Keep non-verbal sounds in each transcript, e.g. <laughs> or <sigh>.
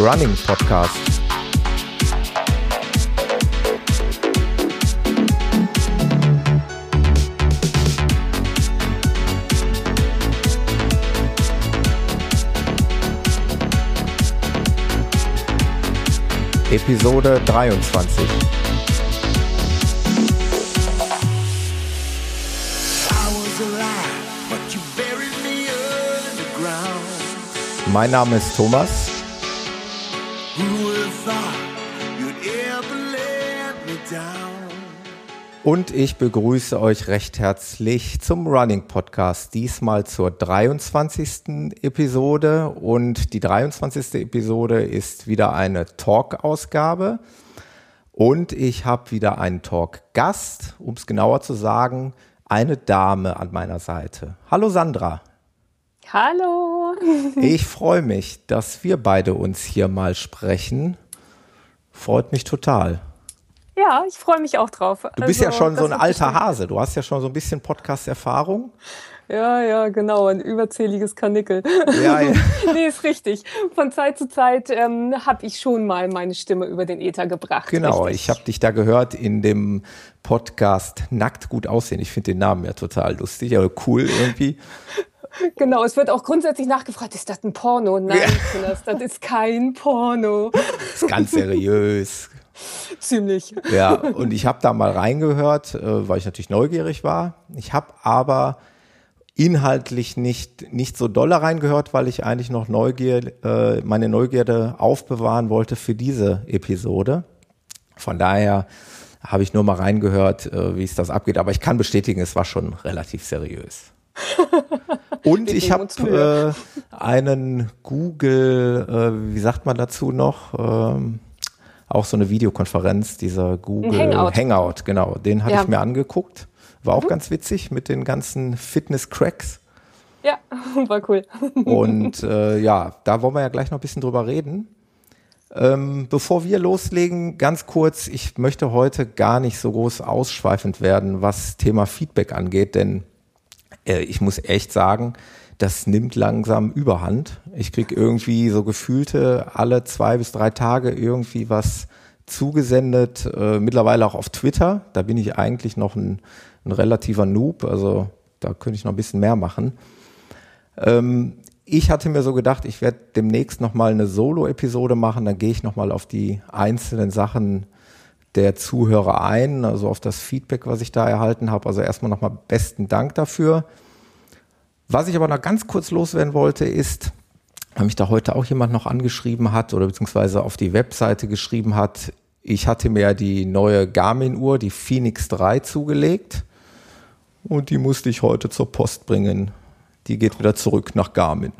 Running Podcast. Episode 23. Mein Name ist Thomas. Und ich begrüße euch recht herzlich zum Running Podcast, diesmal zur 23. Episode. Und die 23. Episode ist wieder eine Talk-Ausgabe. Und ich habe wieder einen Talk-Gast, um es genauer zu sagen, eine Dame an meiner Seite. Hallo Sandra. Hallo. <laughs> Ich freue mich, dass wir beide uns hier mal sprechen. Freut mich total. Ja, ich freue mich auch drauf. Du bist also, ja schon so ein alter Hase. Du hast ja schon so ein bisschen Podcast-Erfahrung. Ja, ja, genau, ein überzähliges Kanickel. Ja, ja. <laughs> nee, ist richtig. Von Zeit zu Zeit ähm, habe ich schon mal meine Stimme über den Äther gebracht. Genau, richtig. ich habe dich da gehört in dem Podcast Nackt gut aussehen. Ich finde den Namen ja total lustig, aber cool irgendwie. <laughs> Genau, es wird auch grundsätzlich nachgefragt, ist das ein Porno? Nein, ja. das, das ist kein Porno. Das ist ganz seriös. <laughs> <laughs> Ziemlich. Ja, und ich habe da mal reingehört, äh, weil ich natürlich neugierig war. Ich habe aber inhaltlich nicht, nicht so doll reingehört, weil ich eigentlich noch Neugier, äh, meine Neugierde aufbewahren wollte für diese Episode. Von daher habe ich nur mal reingehört, äh, wie es das abgeht. Aber ich kann bestätigen, es war schon relativ seriös. <laughs> Und ich habe äh, einen Google, äh, wie sagt man dazu noch? Ähm, auch so eine Videokonferenz, dieser Google Hangout. Hangout, genau. Den hatte ja. ich mir angeguckt. War auch mhm. ganz witzig mit den ganzen Fitness-Cracks. Ja, <laughs> war cool. Und äh, ja, da wollen wir ja gleich noch ein bisschen drüber reden. Ähm, bevor wir loslegen, ganz kurz, ich möchte heute gar nicht so groß ausschweifend werden, was Thema Feedback angeht, denn äh, ich muss echt sagen, das nimmt langsam überhand. Ich krieg irgendwie so gefühlte alle zwei bis drei Tage irgendwie was zugesendet, äh, mittlerweile auch auf Twitter. Da bin ich eigentlich noch ein, ein relativer Noob, also da könnte ich noch ein bisschen mehr machen. Ähm, ich hatte mir so gedacht, ich werde demnächst nochmal eine Solo-Episode machen, dann gehe ich nochmal auf die einzelnen Sachen der Zuhörer ein, also auf das Feedback, was ich da erhalten habe. Also erstmal nochmal besten Dank dafür. Was ich aber noch ganz kurz loswerden wollte, ist, weil mich da heute auch jemand noch angeschrieben hat oder beziehungsweise auf die Webseite geschrieben hat, ich hatte mir die neue Garmin-Uhr, die Phoenix 3, zugelegt und die musste ich heute zur Post bringen. Die geht wieder zurück nach Garmin.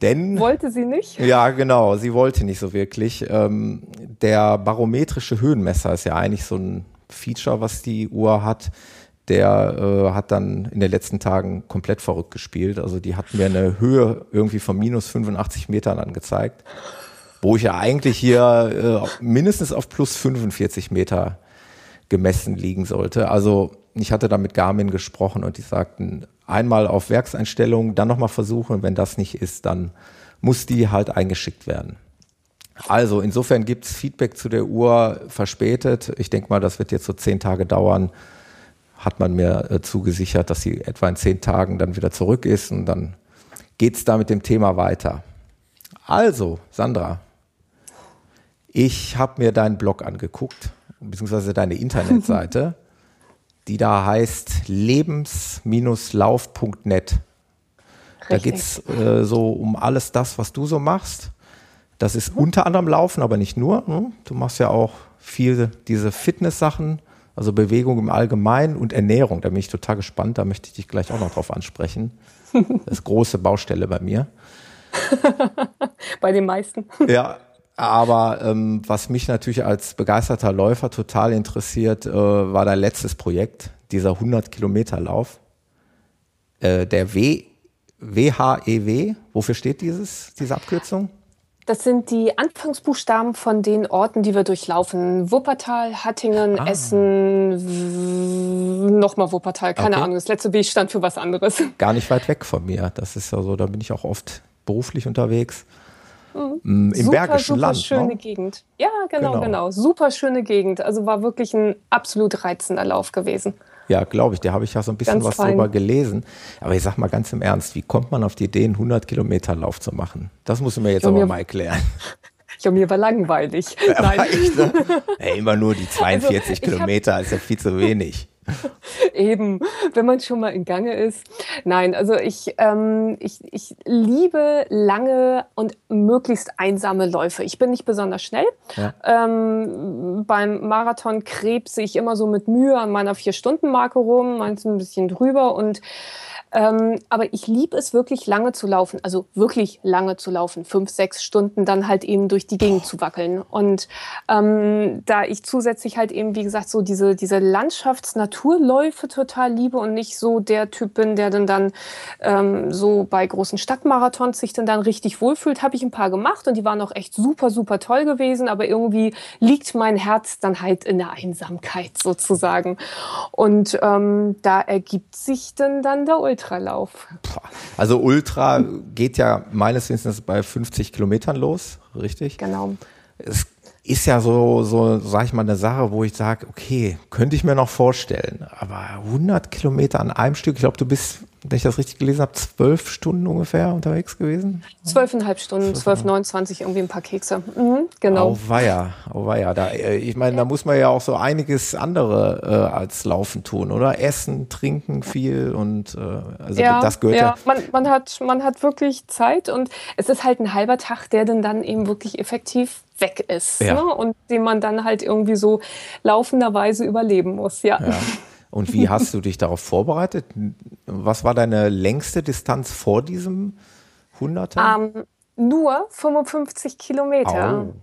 Denn, wollte sie nicht? Ja, genau, sie wollte nicht so wirklich. Ähm, der barometrische Höhenmesser ist ja eigentlich so ein Feature, was die Uhr hat. Der äh, hat dann in den letzten Tagen komplett verrückt gespielt. Also die hat mir eine Höhe irgendwie von minus 85 Metern angezeigt, wo ich ja eigentlich hier äh, mindestens auf plus 45 Meter gemessen liegen sollte. Also ich hatte da mit Garmin gesprochen und die sagten, einmal auf Werkseinstellungen, dann nochmal versuchen. Wenn das nicht ist, dann muss die halt eingeschickt werden. Also insofern gibt's Feedback zu der Uhr verspätet. Ich denke mal, das wird jetzt so zehn Tage dauern. Hat man mir äh, zugesichert, dass sie etwa in zehn Tagen dann wieder zurück ist und dann geht's da mit dem Thema weiter. Also, Sandra, ich habe mir deinen Blog angeguckt, beziehungsweise deine Internetseite. <laughs> die da heißt lebens-lauf.net. Da geht es äh, so um alles das, was du so machst. Das ist mhm. unter anderem Laufen, aber nicht nur. Ne? Du machst ja auch viel diese Fitness-Sachen, also Bewegung im Allgemeinen und Ernährung. Da bin ich total gespannt. Da möchte ich dich gleich auch noch drauf ansprechen. <laughs> Das ist große Baustelle bei mir. <laughs> bei den meisten. <laughs> Ja, aber ähm, was mich natürlich als begeisterter Läufer total interessiert, äh, war dein letztes Projekt, dieser 100 Kilometer Lauf. Äh, der w WHEW, wofür steht dieses, diese Abkürzung? Das sind die Anfangsbuchstaben von den Orten, die wir durchlaufen. Wuppertal, Hattingen, ah. Essen, nochmal Wuppertal, keine okay. Ahnung. Das letzte W stand für was anderes. <laughs> Gar nicht weit weg von mir. Das ist ja so, da bin ich auch oft beruflich unterwegs. Mhm. Im super, Bergischen super Land. schöne ne? Gegend. Ja, genau, genau, genau. Super schöne Gegend. Also war wirklich ein absolut reizender Lauf gewesen. Ja, glaube ich. Da habe ich ja so ein bisschen ganz was fein. drüber gelesen. Aber ich sag mal ganz im Ernst, wie kommt man auf die Idee, einen 100 Kilometer Lauf zu machen? Das muss ich mir jetzt ja, aber mal erklären. <laughs> Ja, mir war langweilig. <laughs> Ja, Nein. Echt, ne? hey, immer nur die 42 also, Kilometer, ist ja viel zu wenig. <laughs> Eben, wenn man schon mal in Gange ist. Nein, also ich, ähm, ich, ich liebe lange und möglichst einsame Läufe. Ich bin nicht besonders schnell. Ja. Ähm, beim Marathon krebse ich immer so mit Mühe an meiner Vier-Stunden-Marke rum, meins ein bisschen drüber und ähm, aber ich liebe es wirklich lange zu laufen, also wirklich lange zu laufen, fünf, sechs Stunden dann halt eben durch die Gegend zu wackeln. Und ähm, da ich zusätzlich halt eben, wie gesagt, so diese, diese Landschafts-Naturläufe total liebe und nicht so der Typ bin, der dann dann ähm, so bei großen Stadtmarathons sich dann dann richtig wohlfühlt, habe ich ein paar gemacht und die waren auch echt super, super toll gewesen, aber irgendwie liegt mein Herz dann halt in der Einsamkeit sozusagen. Und ähm, da ergibt sich dann dann der Ultra. Ultralauf? Also Ultra geht ja meines Wissens bei 50 Kilometern los, richtig? Genau. Es ist ja so, so, sag ich mal, eine Sache, wo ich sage, okay, könnte ich mir noch vorstellen, aber 100 Kilometer an einem Stück, ich glaube, du bist wenn ich das richtig gelesen habe, zwölf Stunden ungefähr unterwegs gewesen? Zwölfeinhalb Stunden, zwölf, neunundzwanzig, irgendwie ein paar Kekse. Mhm, genau. Auweia, auweia. Da, äh, ich meine, da muss man ja auch so einiges andere äh, als Laufen tun, oder? Essen, trinken viel und äh, also ja, das gehört ja. ja. Man, man, hat, man hat wirklich Zeit und es ist halt ein halber Tag, der dann, dann eben wirklich effektiv weg ist ja. ne? und den man dann halt irgendwie so laufenderweise überleben muss, ja. ja. Und wie hast du dich darauf vorbereitet? Was war deine längste Distanz vor diesem 100er? Um, ähm, nur 55 Kilometer. Au.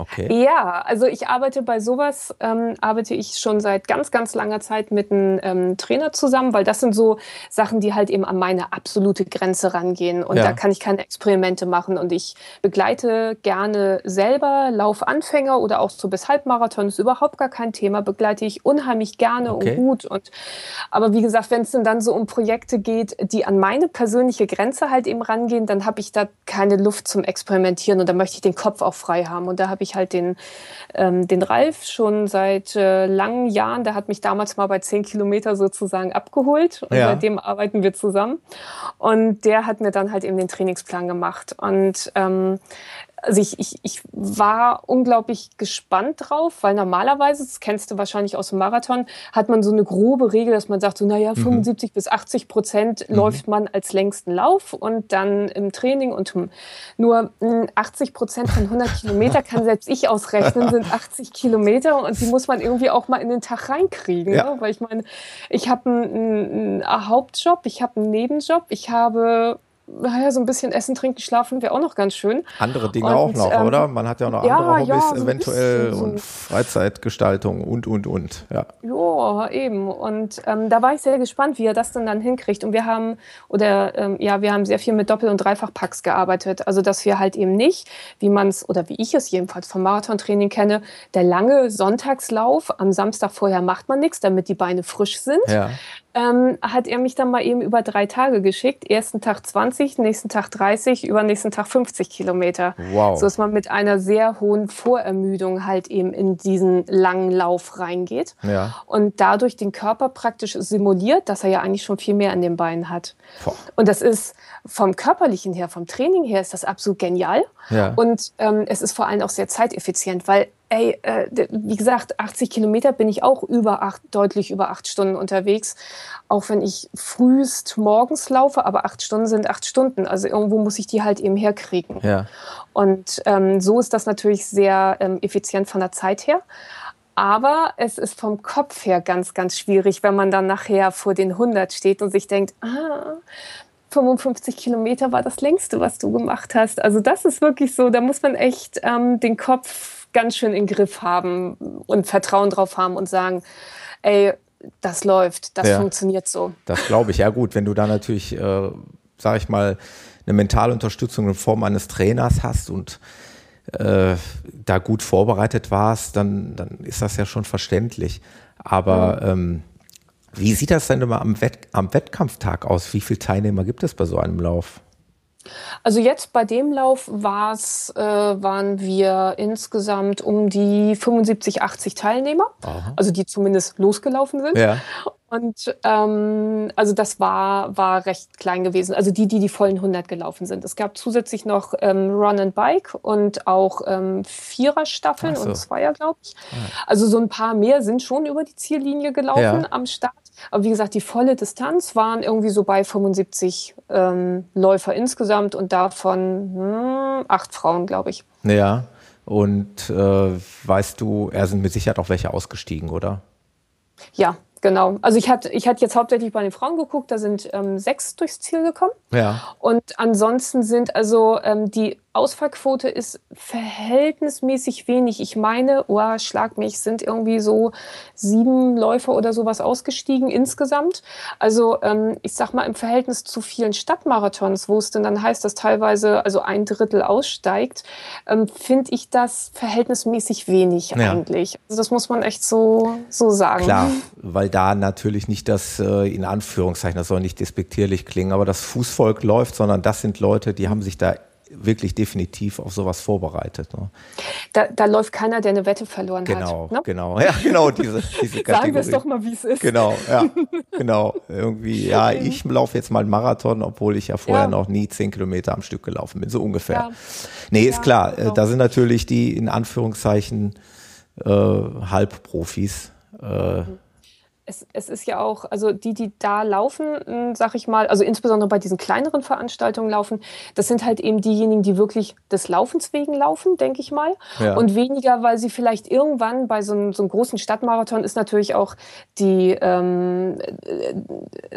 Okay. Ja, also ich arbeite bei sowas, ähm, arbeite ich schon seit ganz, ganz langer Zeit mit einem ähm, Trainer zusammen, weil das sind so Sachen, die halt eben an meine absolute Grenze rangehen. Und ja. da kann ich keine Experimente machen. Und ich begleite gerne selber Laufanfänger oder auch so bis Halbmarathon ist überhaupt gar kein Thema, begleite ich unheimlich gerne okay. und gut. Und, aber wie gesagt, wenn es dann so um Projekte geht, die an meine persönliche Grenze halt eben rangehen, dann habe ich da keine Luft zum Experimentieren und da möchte ich den Kopf auch frei haben. Und da habe ich ich halt den, ähm, den Ralf schon seit äh, langen Jahren. Der hat mich damals mal bei zehn Kilometer sozusagen abgeholt und ja. seitdem arbeiten wir zusammen. Und der hat mir dann halt eben den Trainingsplan gemacht. Und ähm, also ich, ich, ich war unglaublich gespannt drauf, weil normalerweise, das kennst du wahrscheinlich aus dem Marathon, hat man so eine grobe Regel, dass man sagt, so naja, 75 mhm. bis 80 Prozent mhm. läuft man als längsten Lauf und dann im Training und nur 80 hm, Prozent von 100 Kilometer kann selbst ich ausrechnen, sind <laughs> 80 Kilometer und die muss man irgendwie auch mal in den Tag reinkriegen. Ja. Ne? Weil ich meine, ich habe einen, einen Hauptjob, ich habe einen Nebenjob, ich habe naja, so ein bisschen Essen, trinken, schlafen wäre auch noch ganz schön. Andere Dinge und, auch noch, ähm, oder? Man hat ja auch noch ja, andere Hobbys ja, so eventuell so und Freizeitgestaltung und, und, und. Ja, ja eben. Und ähm, da war ich sehr gespannt, wie er das denn dann hinkriegt. Und wir haben, oder ähm, ja, wir haben sehr viel mit Doppel- und Dreifachpacks gearbeitet. Also, dass wir halt eben nicht, wie man es, oder wie ich es jedenfalls vom Marathontraining kenne, der lange Sonntagslauf, am Samstag vorher macht man nichts, damit die Beine frisch sind. Ja ähm, hat er mich dann mal eben über drei Tage geschickt. Ersten Tag 20, nächsten Tag 30, übernächsten Tag 50 Kilometer. Wow. So dass man mit einer sehr hohen Vorermüdung halt eben in diesen langen Lauf reingeht. Ja. Und dadurch den Körper praktisch simuliert, dass er ja eigentlich schon viel mehr an den Beinen hat. Boah. Und das ist vom körperlichen her, vom Training her ist das absolut genial. Ja. Und ähm, es ist vor allem auch sehr zeiteffizient, weil ey, äh, wie gesagt, 80 Kilometer bin ich auch über acht, deutlich über acht Stunden unterwegs. Auch wenn ich frühest morgens laufe, aber acht Stunden sind acht Stunden. Also irgendwo muss ich die halt eben herkriegen. Ja. Und ähm, so ist das natürlich sehr ähm, effizient von der Zeit her. Aber es ist vom Kopf her ganz, ganz schwierig, wenn man dann nachher vor den 100 steht und sich denkt, ah, 55 Kilometer war das längste, was du gemacht hast. Also das ist wirklich so, da muss man echt ähm, den Kopf ganz schön in Griff haben und Vertrauen drauf haben und sagen, ey, das läuft, das ja, funktioniert so. Das glaube ich. Ja gut, wenn du da natürlich, äh, sage ich mal, eine mentale Unterstützung in Form eines Trainers hast und äh, da gut vorbereitet warst, dann, dann ist das ja schon verständlich. Aber mhm. ähm, wie sieht das denn immer am, Wett am Wettkampftag aus? Wie viele Teilnehmer gibt es bei so einem Lauf? Also jetzt bei dem Lauf war's, äh, waren wir insgesamt um die 75, 80 Teilnehmer, Aha. also die zumindest losgelaufen sind. Ja. Und ähm, also das war, war recht klein gewesen. Also die, die die vollen 100 gelaufen sind. Es gab zusätzlich noch ähm, Run and Bike und auch ähm, Viererstaffeln so. und Zweier, glaube ich. Ja. Also so ein paar mehr sind schon über die Ziellinie gelaufen ja. am Start. Aber wie gesagt, die volle Distanz waren irgendwie so bei 75 ähm, Läufer insgesamt und davon hm, acht Frauen, glaube ich. Ja. Und äh, weißt du, er sind mit Sicherheit auch welche ausgestiegen, oder? Ja, Genau. Also ich hatte, ich hatte jetzt hauptsächlich bei den Frauen geguckt, da sind ähm, sechs durchs Ziel gekommen. Ja. Und ansonsten sind also ähm, die Ausfallquote ist verhältnismäßig wenig. Ich meine, oh, schlag mich, sind irgendwie so sieben Läufer oder sowas ausgestiegen insgesamt. Also ähm, ich sag mal im Verhältnis zu vielen Stadtmarathons, wo es denn dann heißt, dass teilweise also ein Drittel aussteigt, ähm, finde ich das verhältnismäßig wenig ja. eigentlich. Also das muss man echt so, so sagen. Klar, weil da natürlich nicht das äh, in Anführungszeichen, das soll nicht despektierlich klingen, aber das Fußvolk läuft, sondern das sind Leute, die haben sich da wirklich definitiv auf sowas vorbereitet. Ne? Da, da, läuft keiner, der eine Wette verloren genau, hat. Ne? Genau, ja, genau, diese, diese <laughs> Sagen wir es doch mal, wie es ist. Genau, ja, <laughs> genau. Irgendwie, ja, ich laufe jetzt mal einen Marathon, obwohl ich ja vorher ja. noch nie zehn Kilometer am Stück gelaufen bin, so ungefähr. Ja. Nee, ist ja, klar, äh, genau. da sind natürlich die in Anführungszeichen äh, Halbprofis. Äh, mhm es, es ist ja auch, also die, die da laufen, hm, sag ich mal, also insbesondere bei diesen kleineren Veranstaltungen laufen, das sind halt eben diejenigen, die wirklich des Laufens wegen laufen, denke ich mal. Ja. Und weniger, weil sie vielleicht irgendwann bei so einem, so einem großen Stadtmarathon ist natürlich auch die, ähm,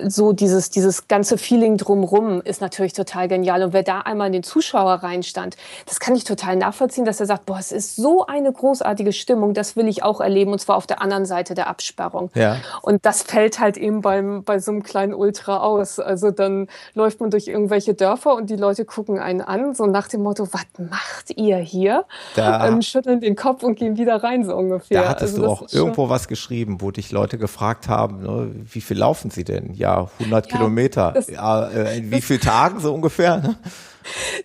so dieses, dieses ganze Feeling drumrum ist natürlich total genial. Und wer da einmal in den Zuschauer reinstand, das kann ich total nachvollziehen, dass er sagt, boah, es ist so eine großartige Stimmung, das will ich auch erleben und zwar auf der anderen Seite der Absperrung. Ja. Und das fällt halt eben beim, bei so einem kleinen Ultra aus. Also dann läuft man durch irgendwelche Dörfer und die Leute gucken einen an, so nach dem Motto, was macht ihr hier? Da, ähm, schütteln den Kopf und gehen wieder rein, so ungefähr. Da hattest also du auch irgendwo was geschrieben, wo dich Leute gefragt haben, ne, wie viel laufen sie denn? Ja, 100 ja, Kilometer. Das, ja, äh, in wie vielen Tagen so ungefähr? Ne?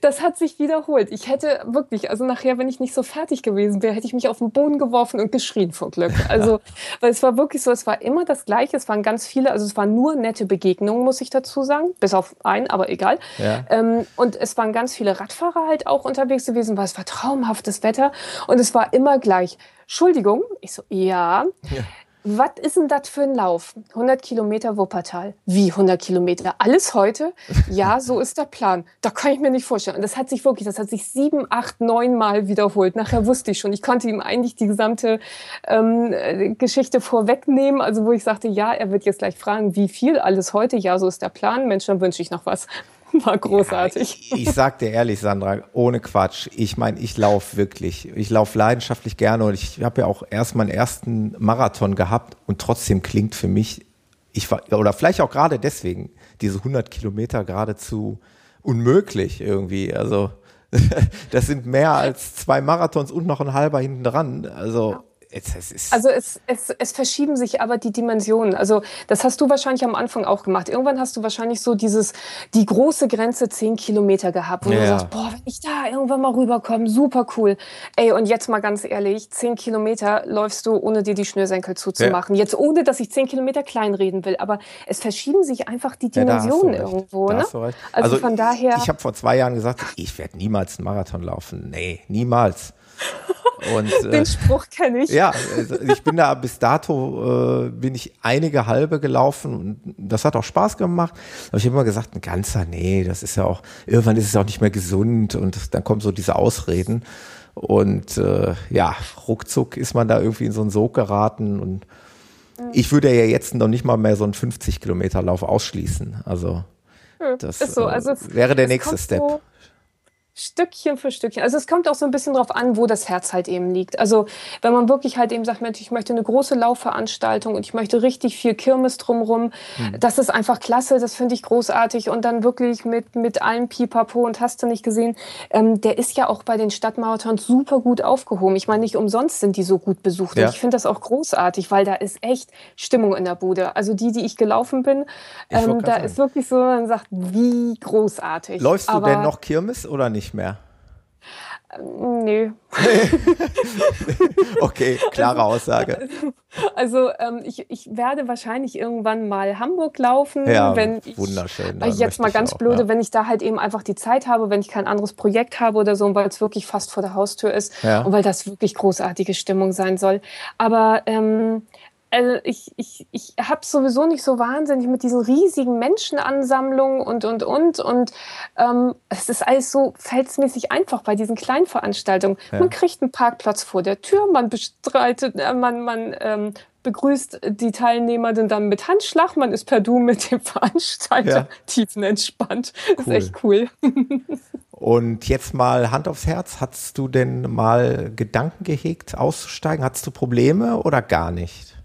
Das hat sich wiederholt. Ich hätte wirklich, also nachher, wenn ich nicht so fertig gewesen wäre, hätte ich mich auf den Boden geworfen und geschrien vor Glück. <laughs> Also, weil es war wirklich so, es war immer das Gleiche. Es waren ganz viele, also es waren nur nette Begegnungen, muss ich dazu sagen. Bis auf einen, aber egal. Ja. Ähm, und es waren ganz viele Radfahrer halt auch unterwegs gewesen, weil es war traumhaftes Wetter und es war immer gleich. Entschuldigung, ich so, ja. ja. Was ist denn das für ein Lauf? 100 Kilometer Wuppertal. Wie 100 Kilometer? Alles heute? Ja, so ist der Plan. Da kann ich mir nicht vorstellen. Und das hat sich wirklich, das hat sich sieben, acht, neun Mal wiederholt. Nachher wusste ich schon, ich konnte ihm eigentlich die gesamte ähm, Geschichte vorwegnehmen. Also wo ich sagte, ja, er wird jetzt gleich fragen, wie viel? Alles heute? Ja, so ist der Plan. Mensch, dann wünsche ich noch was. <laughs> War großartig. Ja, ich, ich sag dir ehrlich, Sandra, ohne Quatsch. Ich meine, ich laufe wirklich. Ich laufe leidenschaftlich gerne und ich habe ja auch erst meinen ersten Marathon gehabt und trotzdem klingt für mich, ich war, oder vielleicht auch gerade deswegen, diese 100 Kilometer geradezu unmöglich irgendwie. Also, <laughs> das sind mehr als zwei Marathons und noch ein halber hinten dran. Also, ja. Es, also es, es, es verschieben sich aber die Dimensionen. Also das hast du wahrscheinlich am Anfang auch gemacht. Irgendwann hast du wahrscheinlich so dieses, die große Grenze zehn Kilometer gehabt, wo ja. du sagst, boah, wenn ich da irgendwann mal rüberkomme, super cool. Ey, und jetzt mal ganz ehrlich, zehn Kilometer läufst du, ohne dir die Schnürsenkel zuzumachen. Ja. Jetzt ohne, dass ich zehn Kilometer kleinreden will, aber es verschieben sich einfach die Dimensionen ja, irgendwo. Ne? Also, also, von ich, daher. Ich habe vor zwei Jahren gesagt, ich werde niemals einen Marathon laufen. Nee, niemals. Und, äh, Den Spruch kenne ich. Ja, also ich bin da bis dato äh, bin ich einige halbe gelaufen und das hat auch Spaß gemacht. Aber ich habe immer gesagt, ein ganzer, nee, das ist ja auch, irgendwann ist es auch nicht mehr gesund und dann kommen so diese Ausreden. Und äh, ja, ruckzuck ist man da irgendwie in so einen Sog geraten und ich würde ja jetzt noch nicht mal mehr so einen 50 Kilometer Lauf ausschließen. Also hm, das so. also es, wäre der nächste Step. So Stückchen für Stückchen. Also es kommt auch so ein bisschen drauf an, wo das Herz halt eben liegt. Also wenn man wirklich halt eben sagt, Mensch, ich möchte eine große Laufveranstaltung und ich möchte richtig viel Kirmes drumrum, mhm. das ist einfach klasse, das finde ich großartig. Und dann wirklich mit, mit allem Pipapo und hast du nicht gesehen, ähm, der ist ja auch bei den Stadtmarathons super gut aufgehoben. Ich meine, nicht umsonst sind die so gut besucht. Ja. Und ich finde das auch großartig, weil da ist echt Stimmung in der Bude. Also die, die ich gelaufen bin, ähm, da ist wirklich so, man sagt, wie großartig. Läufst du Aber, denn noch Kirmes oder nicht? Nicht mehr? Ähm, nö. <laughs> okay, klare Aussage. Also ähm, ich, ich werde wahrscheinlich irgendwann mal Hamburg laufen. Ja, wenn ich, wunderschön. Ich jetzt mal ganz auch, blöde, ja. wenn ich da halt eben einfach die Zeit habe, wenn ich kein anderes Projekt habe oder so, weil es wirklich fast vor der Haustür ist ja. und weil das wirklich großartige Stimmung sein soll. Aber ähm, also ich, ich, ich habe sowieso nicht so wahnsinnig mit diesen riesigen Menschenansammlungen und, und, und. Und ähm, es ist alles so felsmäßig einfach bei diesen kleinen Veranstaltungen. Ja. Man kriegt einen Parkplatz vor der Tür, man bestreitet, äh, man, man ähm, begrüßt die Teilnehmer dann mit Handschlag, man ist per Du mit dem Veranstalter ja. tiefenentspannt. Cool. Ist echt cool. Und jetzt mal Hand aufs Herz, hast du denn mal Gedanken gehegt, auszusteigen? Hattest du Probleme oder gar nicht?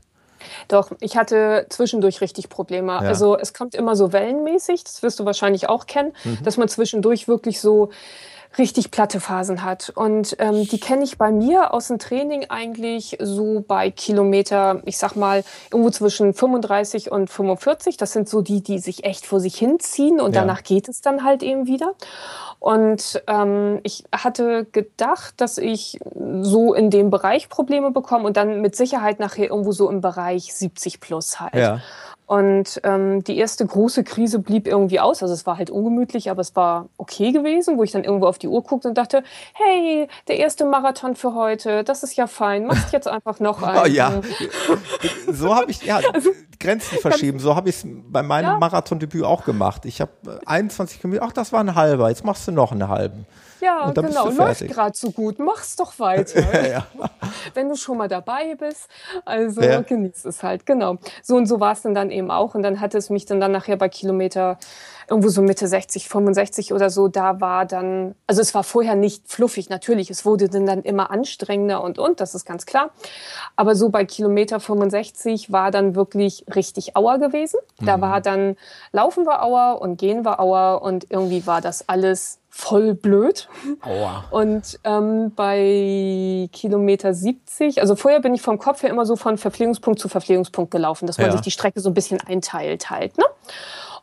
Doch, ich hatte zwischendurch richtig Probleme. Ja. Also es kommt immer so wellenmäßig, das wirst du wahrscheinlich auch kennen, mhm. dass man zwischendurch wirklich so richtig platte Phasen hat. Und ähm, die kenne ich bei mir aus dem Training eigentlich so bei Kilometer, ich sag mal, irgendwo zwischen 35 und 45. Das sind so die, die sich echt vor sich hinziehen und ja. danach geht es dann halt eben wieder. Und ähm, ich hatte gedacht, dass ich so in dem Bereich Probleme bekomme und dann mit Sicherheit nachher irgendwo so im Bereich 70 plus halt. Ja. Und ähm, die erste große Krise blieb irgendwie aus. Also es war halt ungemütlich, aber es war okay gewesen, wo ich dann irgendwo auf die Uhr guckte und dachte, hey, der erste Marathon für heute, das ist ja fein, machst jetzt einfach noch einen. <laughs> Oh ja, so habe ich, ja, <laughs> also, Grenzen verschieben. So habe ich es bei meinem ja. Marathondebüt auch gemacht. Ich habe 21 Kilometer, ach, das war ein halber, jetzt machst du noch einen halben. Ja, genau. Läuft gerade so gut. Mach's doch <laughs> weiter. ja. Wenn du schon mal dabei bist. Also ja. genieß es halt. Genau. So und so war es dann, dann eben auch. Und dann hatte es mich dann, dann nachher bei Kilometer irgendwo so Mitte 60, 65 oder so, da war dann, also es war vorher nicht fluffig, natürlich, es wurde dann, dann immer anstrengender und und, das ist ganz klar. Aber so bei Kilometer 65 war dann wirklich richtig Auer gewesen. Da mhm. war dann, laufen wir Auer und gehen wir Auer und irgendwie war das alles voll blöd. Aua. Und ähm, bei Kilometer 70, also vorher bin ich vom Kopf her immer so von Verpflegungspunkt zu Verpflegungspunkt gelaufen, dass man ja. sich die Strecke so ein bisschen einteilt halt. Ne?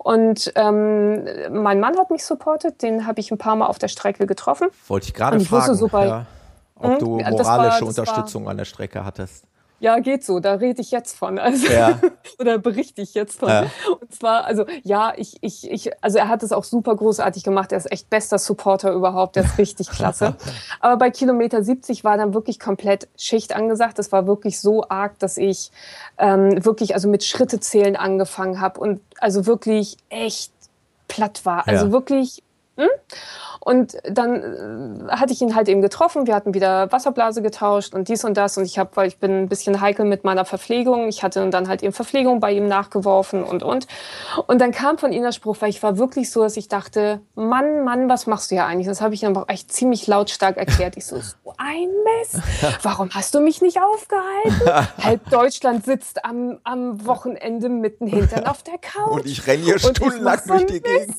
Und ähm, mein Mann hat mich supportet, den habe ich ein paar Mal auf der Strecke getroffen. Wollte ich gerade fragen, so bei, ja, ob hm? du moralische war, Unterstützung war, an der Strecke hattest. Ja, geht so. Da rede ich jetzt von. Also, ja. <laughs> oder berichte ich jetzt von. Ja. Und zwar, also ja, ich, ich, ich, also er hat es auch super großartig gemacht. Er ist echt bester Supporter überhaupt. Der ist richtig <laughs> klasse. Aber bei Kilometer 70 war dann wirklich komplett Schicht angesagt. Das war wirklich so arg, dass ich ähm, wirklich also mit Schrittezählen angefangen habe und also wirklich echt platt war. Also ja. wirklich. Hm? Und dann äh, hatte ich ihn halt eben getroffen. Wir hatten wieder Wasserblase getauscht und dies und das. Und ich habe, weil ich bin ein bisschen heikel mit meiner Verpflegung, ich hatte dann halt eben Verpflegung bei ihm nachgeworfen und und. Und dann kam von ihm der Spruch, weil ich war wirklich so, dass ich dachte, Mann, Mann, was machst du ja eigentlich? Das habe ich ihm aber echt ziemlich lautstark erklärt. Ich so, so ein Mist. Warum hast du mich nicht aufgehalten? <laughs> Halb Deutschland sitzt am, am Wochenende mitten hintern <laughs> auf der Couch. Und ich renne hier stundenlang durch die Gegend.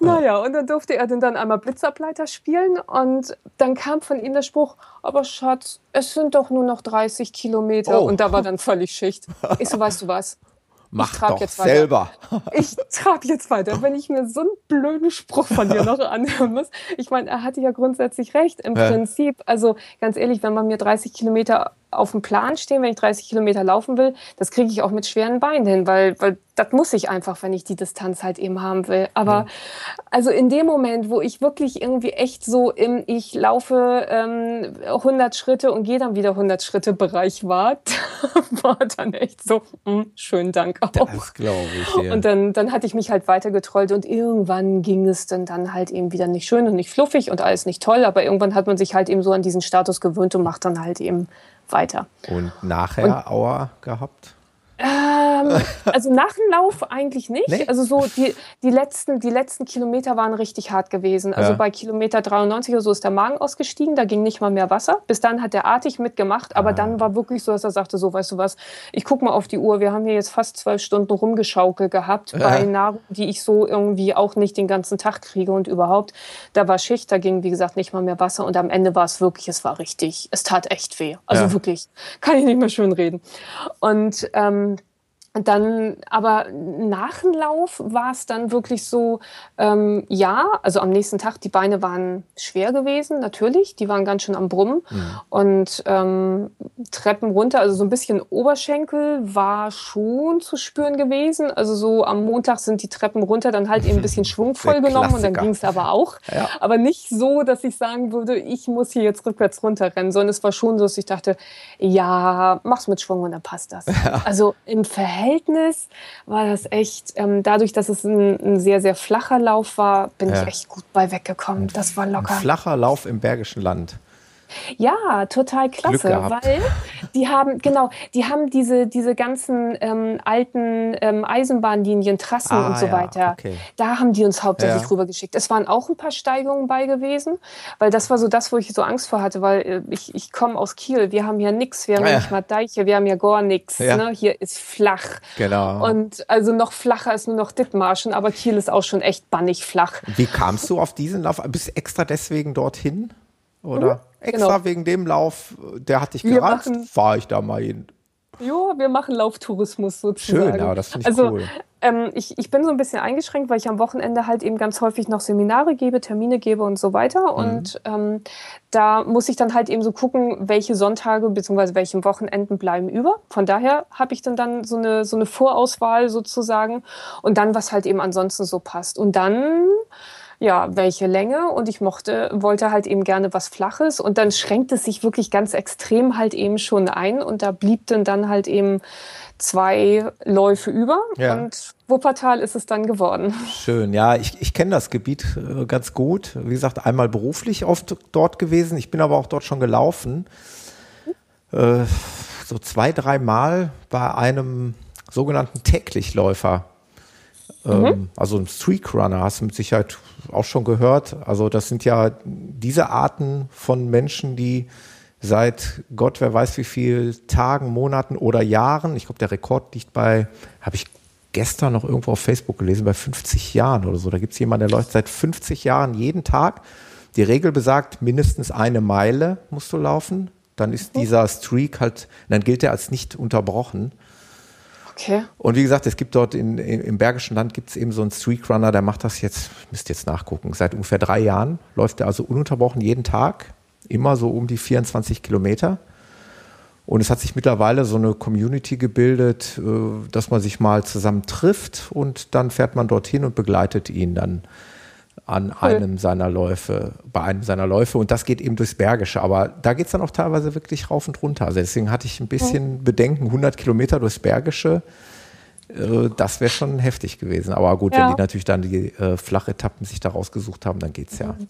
Naja, und dann durfte er dann einmal Blitzableiter spielen und dann kam von ihm der Spruch, aber Schatz, es sind doch nur noch 30 Kilometer. Oh. Und da war dann völlig Schicht. <laughs> Ich so, weißt du was? Mach doch jetzt selber. <laughs> Ich trab jetzt weiter, wenn ich mir so einen blöden Spruch von dir noch <laughs> anhören muss. Ich meine, er hatte ja grundsätzlich recht. Im ja. Prinzip, also ganz ehrlich, wenn man mir 30 Kilometer auf dem Plan stehen, wenn ich 30 Kilometer laufen will, das kriege ich auch mit schweren Beinen hin, weil, weil das muss ich einfach, wenn ich die Distanz halt eben haben will. Aber ja. also in dem Moment, wo ich wirklich irgendwie echt so im ich laufe ähm, 100 Schritte und gehe dann wieder 100 Schritte Bereich war, <laughs> war dann echt so, mh, hm, schönen Dank auch. Das glaube ich. Ja. Und dann, dann hatte ich mich halt weiter getrollt und irgendwann ging es dann, dann halt eben wieder nicht schön und nicht fluffig und alles nicht toll, aber irgendwann hat man sich halt eben so an diesen Status gewöhnt und macht dann halt eben weiter. Und nachher und, Auer gehabt? Äh, Ähm, <laughs> also nach dem Lauf eigentlich nicht. Nee? Also so die, die, letzten, die letzten Kilometer waren richtig hart gewesen. Also ja. bei Kilometer 93 oder so ist der Magen ausgestiegen, da ging nicht mal mehr Wasser. Bis dann hat er artig mitgemacht, aber ah. dann war wirklich so, dass er sagte, so weißt du was, ich guck mal auf die Uhr, wir haben hier jetzt fast zwölf Stunden rumgeschaukelt gehabt ja. bei Nahrung, die ich so irgendwie auch nicht den ganzen Tag kriege und überhaupt. Da war Schicht, da ging wie gesagt nicht mal mehr Wasser und am Ende war es wirklich, es war richtig, es tat echt weh. Also ja. wirklich, kann ich nicht mehr schön reden. Und ähm, dann, aber nach dem Lauf war es dann wirklich so, ähm, ja, also am nächsten Tag, die Beine waren schwer gewesen, natürlich, die waren ganz schön am Brummen. Mhm. Und ähm, Treppen runter, also so ein bisschen Oberschenkel war schon zu spüren gewesen. Also so am Montag sind die Treppen runter, dann halt eben ein bisschen <laughs> schwungvoll genommen und dann ging es aber auch. Ja. Aber nicht so, dass ich sagen würde, ich muss hier jetzt rückwärts runterrennen, sondern es war schon so, dass ich dachte, ja, mach's mit Schwung und dann passt das. Ja. Also im Verhältnis Verhältnis war das echt, ähm, dadurch, dass es ein, ein, sehr, sehr flacher Lauf war, bin ja. ich echt gut bei weggekommen. Das war locker. Ein flacher Lauf im Bergischen Land. Ja, total klasse, weil die haben, genau, die haben diese, diese ganzen ähm, alten ähm, Eisenbahnlinien, Trassen ah, und so ja, weiter. Okay. Da haben die uns hauptsächlich ja. rübergeschickt. Es waren auch ein paar Steigungen bei gewesen, weil das war so das, wo ich so Angst vor hatte, weil äh, ich, ich komme aus Kiel, wir haben hier nichts, wir haben ah, ja nicht mal Deiche, wir haben ja gar nichts. Ne? Hier ist flach. Genau. Und also noch flacher ist nur noch Dithmarschen, aber Kiel ist auch schon echt bannig flach. Wie kamst du auf diesen Lauf? Bist du extra deswegen dorthin? Oder? Mhm. Extra genau. wegen dem Lauf, der hat dich gereizt, fahre ich da mal hin. Ja, wir machen Lauftourismus sozusagen. Schön, ja, das finde ich also, cool. Ähm, ich, ich bin so ein bisschen eingeschränkt, weil ich am Wochenende halt eben ganz häufig noch Seminare gebe, Termine gebe und so weiter. Mhm. Und ähm, da muss ich dann halt eben so gucken, welche Sonntage bzw. welche Wochenenden bleiben über. Von daher habe ich dann, dann so, eine, so eine Vorauswahl sozusagen und dann, was halt eben ansonsten so passt. Und dann ja, welche Länge und ich mochte, wollte halt eben gerne was Flaches und dann schränkt es sich wirklich ganz extrem halt eben schon ein und da blieb dann halt eben zwei Läufe über ja. und Wuppertal ist es dann geworden. Schön, ja, ich, ich kenne das Gebiet äh, ganz gut. Wie gesagt, einmal beruflich oft dort gewesen, ich bin aber auch dort schon gelaufen. Äh, so zwei, dreimal bei einem sogenannten Täglichläufer. Ähm, mhm. Also ein Streakrunner hast du mit Sicherheit auch schon gehört. Also das sind ja diese Arten von Menschen, die seit Gott, wer weiß wie viel Tagen, Monaten oder Jahren, ich glaube, der Rekord liegt bei, habe ich gestern noch irgendwo auf Facebook gelesen, bei 50 Jahren oder so. Da gibt es jemanden, der läuft seit 50 Jahren jeden Tag. Die Regel besagt, mindestens eine Meile musst du laufen. Dann ist mhm. dieser Streak halt, dann gilt er als nicht unterbrochen. Okay. Und wie gesagt, es gibt dort in, in, im Bergischen Land gibt es eben so einen Streakrunner, der macht das jetzt, müsst jetzt nachgucken, seit ungefähr drei Jahren läuft er also ununterbrochen jeden Tag, immer so um die 24 Kilometer. Und es hat sich mittlerweile so eine Community gebildet, äh, dass man sich mal zusammen trifft und dann fährt man dorthin und begleitet ihn dann an cool. einem seiner Läufe, bei einem seiner Läufe. Und das geht eben durchs Bergische. Aber da geht es dann auch teilweise wirklich rauf und runter. Also deswegen hatte ich ein bisschen Bedenken, 100 Kilometer durchs Bergische. Äh, das wäre schon heftig gewesen. Aber gut, ja. wenn die natürlich dann die äh, Flachetappen sich da rausgesucht haben, dann geht es ja. Mhm.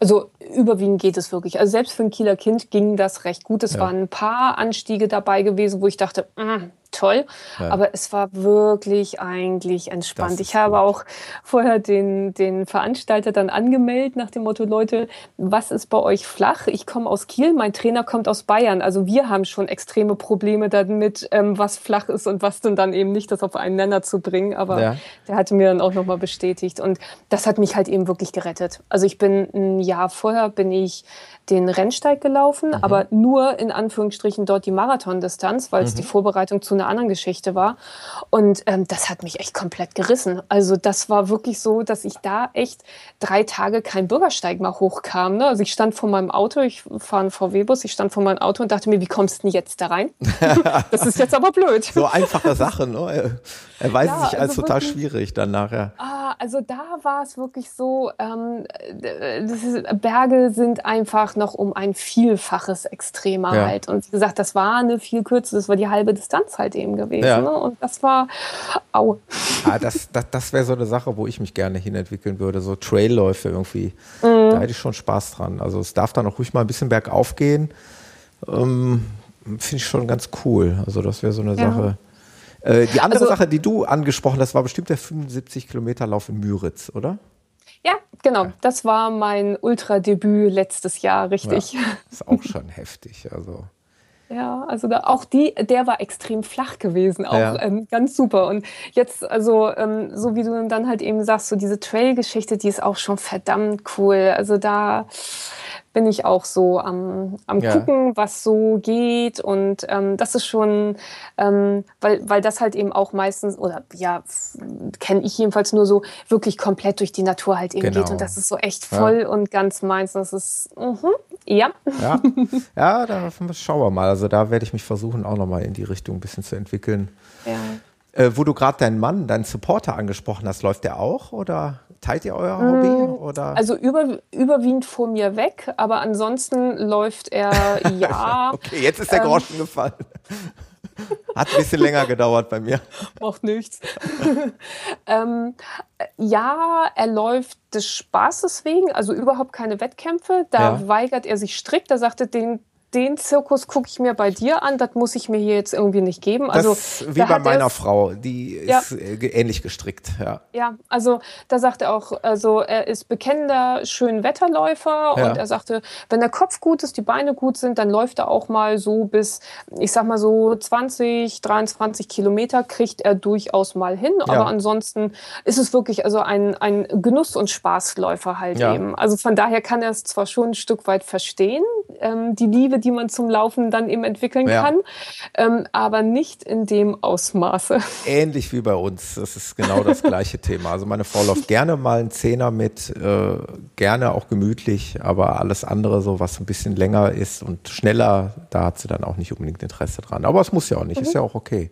Also überwiegend geht es wirklich. Also selbst für ein Kieler Kind ging das recht gut. Es ja. waren ein paar Anstiege dabei gewesen, wo ich dachte, mm, toll. Ja. Aber es war wirklich eigentlich entspannt. Ich habe gut. auch vorher den, den Veranstalter dann angemeldet nach dem Motto, Leute, was ist bei euch flach? Ich komme aus Kiel, mein Trainer kommt aus Bayern. Also wir haben schon extreme Probleme damit, ähm, was flach ist und was denn dann eben nicht, das auf einen Nenner zu bringen. Aber ja. der hatte mir dann auch nochmal bestätigt. Und das hat mich halt eben wirklich gerettet. Also ich bin ein Jahr vorher, bin ich den Rennsteig gelaufen, mhm. aber nur in Anführungsstrichen dort die Marathondistanz, weil es mhm. die Vorbereitung zu einer anderen Geschichte war. Und ähm, das hat mich echt komplett gerissen. Also das war wirklich so, dass ich da echt drei Tage kein Bürgersteig mal hochkam. Ne? Also ich stand vor meinem Auto, ich fahre einen VW-Bus, ich stand vor meinem Auto und dachte mir, wie kommst du denn jetzt da rein? <laughs> das ist jetzt aber blöd. So einfache Sachen, ne? erweisen ja, sich als also total wirklich, schwierig dann nachher. Ah, also da war es wirklich so, ähm, ist, Berge sind einfach noch um ein Vielfaches extremer ja. halt. Und wie gesagt, das war eine viel kürzere, das war die halbe Distanz halt eben gewesen. Ja. Ne? Und das war, au. Ah, das das, das wäre so eine Sache, wo ich mich gerne hinentwickeln würde, so Trailläufe irgendwie. Mhm. Da hätte ich schon Spaß dran. Also es darf dann auch ruhig mal ein bisschen bergauf gehen. Ähm, Finde ich schon ganz cool. Also das wäre so eine Sache Äh, die andere also, Sache, die du angesprochen hast, war bestimmt der 75 Kilometer Lauf in Müritz, oder? Ja, genau. Das war mein Ultradebüt letztes Jahr, richtig. Ja, ist auch schon heftig. Also. <laughs> Ja, also da, auch die, der war extrem flach gewesen, auch ja. ähm, ganz super. Und jetzt, also ähm, so wie du dann halt eben sagst, so diese Trail-Geschichte, die ist auch schon verdammt cool. Also da bin ich auch so am, am ja. gucken, was so geht. Und ähm, das ist schon, ähm, weil, weil das halt eben auch meistens, oder ja, kenne ich jedenfalls nur so, wirklich komplett durch die Natur halt eben genau. geht. Und das ist so echt voll ja. und ganz meins. Das ist, mh, ja. Ja, ja da schauen wir mal. Also da werde ich mich versuchen, auch nochmal in die Richtung ein bisschen zu entwickeln. Ja. Äh, wo du gerade deinen Mann, deinen Supporter angesprochen hast, läuft der auch oder teilt ihr euer Hobby? Mm, oder? Also über, überwiegend vor mir weg, aber ansonsten läuft er <laughs> ja. okay, jetzt ist der ähm, Groschen gefallen. Hat ein bisschen länger gedauert bei mir. Macht nichts. <laughs> ähm, ja, er läuft des Spaßes wegen, also überhaupt keine Wettkämpfe. Da ja. weigert er sich strikt. Er sagte, den den Zirkus gucke ich mir bei dir an, das muss ich mir hier jetzt irgendwie nicht geben. Also das, wie bei meiner Frau, die ja. ist äh, ähnlich gestrickt, ja. Ja, also da sagt er auch, also er ist bekennender Schönwetterläufer ja. und er sagte, wenn der Kopf gut ist, die Beine gut sind, dann läuft er auch mal so bis, ich sag mal so 20, 23 Kilometer kriegt er durchaus mal hin. Ja. Aber ansonsten ist es wirklich also ein, ein Genuss- und Spaßläufer halt eben. Also von daher kann er es zwar schon ein Stück weit verstehen, ähm, die Liebe, die man zum Laufen dann eben entwickeln ja. kann, ähm, aber nicht in dem Ausmaße. <laughs> Ähnlich wie bei uns. Das ist genau das gleiche Thema. Also meine Frau läuft gerne mal einen Zehner mit, äh, gerne auch gemütlich, aber alles andere, so was ein bisschen länger ist und schneller, da hat sie dann auch nicht unbedingt Interesse dran. Aber es muss ja auch nicht, mhm. ist ja auch okay.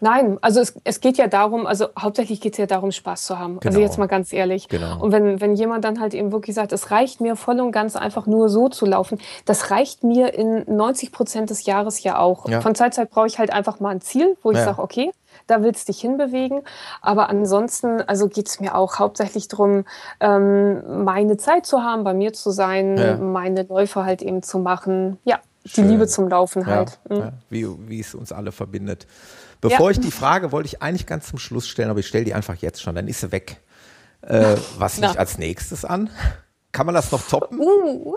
Nein, also es, es geht ja darum, also hauptsächlich geht es ja darum, Spaß zu haben. Also genau. Also jetzt mal ganz ehrlich. Genau. Und wenn, wenn jemand dann halt eben wirklich sagt, es reicht mir voll und ganz einfach nur so zu laufen, das reicht mir in 90 Prozent des Jahres ja auch. Ja. Von Zeit zu Zeit brauche ich halt einfach mal ein Ziel, wo ich ja. sage, okay, da willst du dich hinbewegen. Aber ansonsten, also geht es mir auch hauptsächlich darum, ähm, meine Zeit zu haben, bei mir zu sein, ja. meine Läufe halt eben zu machen. Ja, Schön. die Liebe zum Laufen halt. Mhm. wie, wie es uns alle verbindet. Bevor ja. ich die Frage wollte ich eigentlich ganz zum Schluss stellen, aber ich stelle die einfach jetzt schon, dann ist sie weg. Äh, was liegt als nächstes an? Kann man das noch toppen? Uh.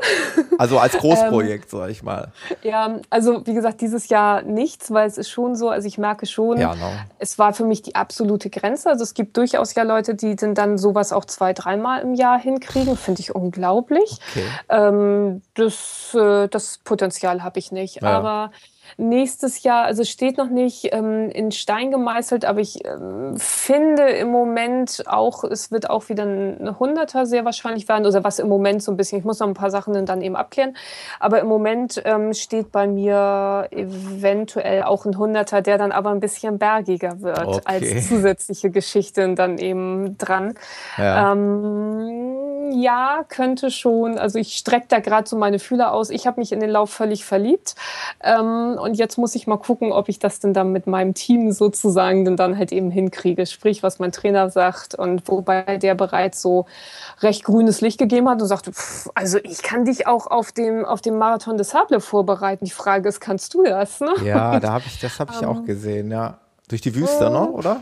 Also als Großprojekt, <laughs> ähm, sag ich mal. Ja, also wie gesagt, dieses Jahr nichts, weil es ist schon so, also ich merke schon, ja, no. es war für mich die absolute Grenze. Also es gibt durchaus ja Leute, die dann sowas auch zwei, dreimal im Jahr hinkriegen. Finde ich unglaublich. Okay. Ähm, das, äh, das Potenzial habe ich nicht. Ja. Aber nächstes Jahr, also steht noch nicht ähm, in Stein gemeißelt, aber ich ähm, finde im Moment auch, es wird auch wieder ein Hunderter sehr wahrscheinlich werden, oder was im Moment so ein bisschen, ich muss noch ein paar Sachen dann eben abklären, aber im Moment ähm, steht bei mir eventuell auch ein Hunderter, der dann aber ein bisschen bergiger wird okay. als zusätzliche Geschichte dann eben dran. Ja, ähm, ja könnte schon, also ich strecke da gerade so meine Fühler aus. Ich habe mich in den Lauf völlig verliebt ähm, und jetzt muss ich mal gucken, ob ich das denn dann mit meinem Team sozusagen denn dann halt eben hinkriege. Sprich, was mein Trainer sagt und wobei der bereits so recht grünes Licht gegeben hat und sagte, pff, also ich kann dich auch auf dem, auf dem Marathon des Sable vorbereiten. Die Frage ist, kannst du das? Ne? Ja, <laughs> da hab ich, das habe ich auch ähm. gesehen, ja. Durch die Wüste, ne? oder?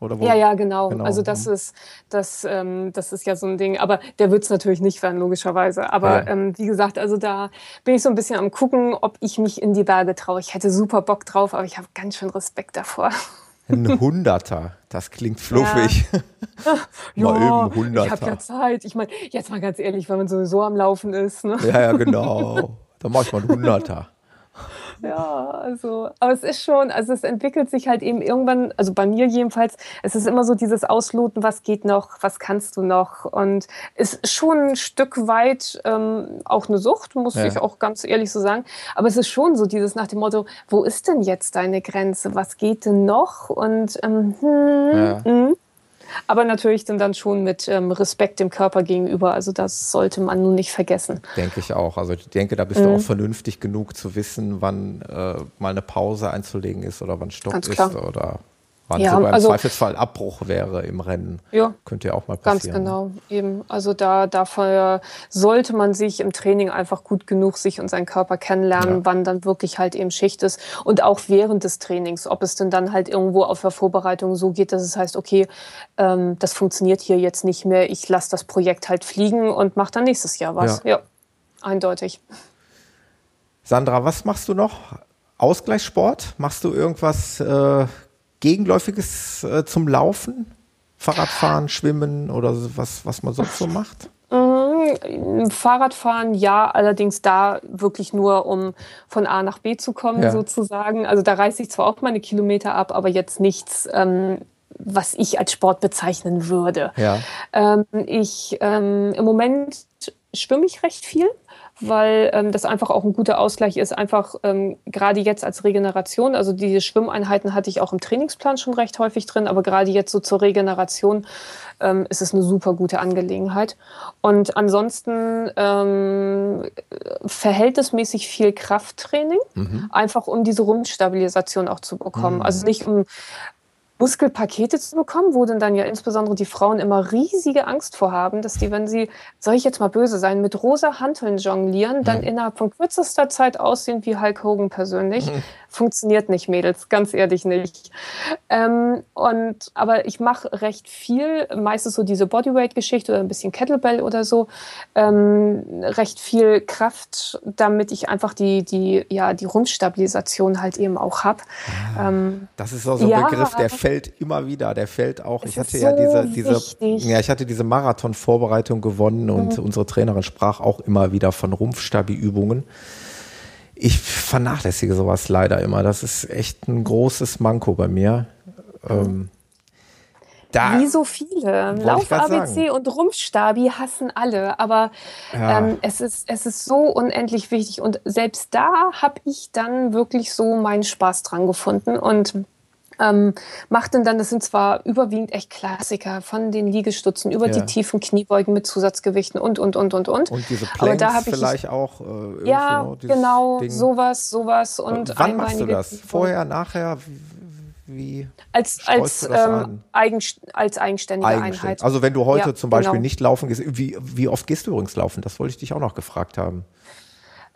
Oder wo? Ja, ja, genau. genau. Also das ist, das, ähm, das ist ja so ein Ding. Aber der wird es natürlich nicht werden, logischerweise. Aber ja. ähm, wie gesagt, also da bin ich so ein bisschen am gucken, ob ich mich in die Berge traue. Ich hätte super Bock drauf, aber ich habe ganz schön Respekt davor. Ein <laughs> Hunderter, das klingt fluffig. Ja, <laughs> mal ja, eben Hunderter. Ich habe ja Zeit. Ich meine, jetzt mal ganz ehrlich, wenn man sowieso am Laufen ist. Ne? Ja, ja, genau. Dann mache ich mal einen Hunderter. <laughs> Ja, also, aber es ist schon, also es entwickelt sich halt eben irgendwann, also bei mir jedenfalls, es ist immer so dieses Ausloten, was geht noch, was kannst du noch und es ist schon ein Stück weit ähm, auch eine Sucht, muss ja. ich auch ganz ehrlich so sagen, aber es ist schon so dieses nach dem Motto, wo ist denn jetzt deine Grenze, was geht denn noch und ähm, hm, ja. hm. Aber natürlich dann, dann schon mit ähm, Respekt dem Körper gegenüber. Also das sollte man nun nicht vergessen. Denke ich auch. Also ich denke, da bist mhm. du auch vernünftig genug zu wissen, wann äh, mal eine Pause einzulegen ist oder wann Stopp ist. Oder Wann ja, sogar im also, Zweifelsfall Abbruch wäre im Rennen. Ja. Könnte ja auch mal passieren. Ganz genau, eben. Also da dafür sollte man sich im Training einfach gut genug sich und seinen Körper kennenlernen, ja. wann dann wirklich halt eben Schicht ist. Und auch während des Trainings, ob es denn dann halt irgendwo auf der Vorbereitung so geht, dass es heißt, okay, ähm, das funktioniert hier jetzt nicht mehr, ich lasse das Projekt halt fliegen und mache dann nächstes Jahr was. Ja, ja eindeutig. Sandra, was machst du noch? Ausgleichssport? Machst du irgendwas äh, Gegenläufiges äh, zum Laufen? Fahrradfahren, Schwimmen oder was, was man sonst so macht? Mhm, Fahrradfahren, ja, allerdings da wirklich nur, um von A nach B zu kommen, ja. sozusagen. Also da reiße ich zwar auch meine Kilometer ab, aber jetzt nichts, ähm, was ich als Sport bezeichnen würde. Ja. Ähm, ich ähm, im Moment schwimme ich recht viel weil ähm, das einfach auch ein guter Ausgleich ist, einfach ähm, gerade jetzt als Regeneration. Also diese Schwimmeinheiten hatte ich auch im Trainingsplan schon recht häufig drin, aber gerade jetzt so zur Regeneration ähm, ist es eine super gute Angelegenheit. Und ansonsten ähm, verhältnismäßig viel Krafttraining, mhm. einfach um diese Rumpfstabilisation auch zu bekommen. Mhm. Also nicht um Muskelpakete zu bekommen, wo denn dann ja insbesondere die Frauen immer riesige Angst vor haben, dass die, wenn sie, soll ich jetzt mal böse sein, mit rosa Hanteln jonglieren, dann mhm. innerhalb von kürzester Zeit aussehen wie Hulk Hogan persönlich. Mhm. Funktioniert nicht, Mädels, ganz ehrlich nicht. Ähm, und, aber ich mache recht viel, meistens so diese Bodyweight-Geschichte oder ein bisschen Kettlebell oder so, ähm, recht viel Kraft, damit ich einfach die, die, ja, die Rumpfstabilisation halt eben auch habe. Ah, ähm, das ist auch so ein ja, Begriff, der fällt immer wieder, der fällt auch. Ich hatte ja diese, diese, ja, ich hatte diese Marathon-Vorbereitung gewonnen und mhm. unsere Trainerin sprach auch immer wieder von Rumpfstabi-Übungen ich vernachlässige sowas leider immer. Das ist echt ein großes Manko bei mir. Ähm, da Wie so viele. Lauf-ABC und Rumpfstabi hassen alle, aber ja. ähm, es, ist, es ist so unendlich wichtig. Und selbst da habe ich dann wirklich so meinen Spaß dran gefunden. Und ähm, macht denn dann, das sind zwar überwiegend echt Klassiker von den Liegestützen über ja. die tiefen Kniebeugen mit Zusatzgewichten und, und, und, und, und. Und diese Planks Aber da habe ich vielleicht auch. Äh, ja, genau, Ding. sowas, sowas. Und Wann machst du das? Vorher, nachher? Wie als, als, ähm, eigen, als eigenständige Einheit. Also wenn du heute ja, zum Beispiel genau. nicht laufen gehst, wie, wie oft gehst du übrigens laufen? Das wollte ich dich auch noch gefragt haben.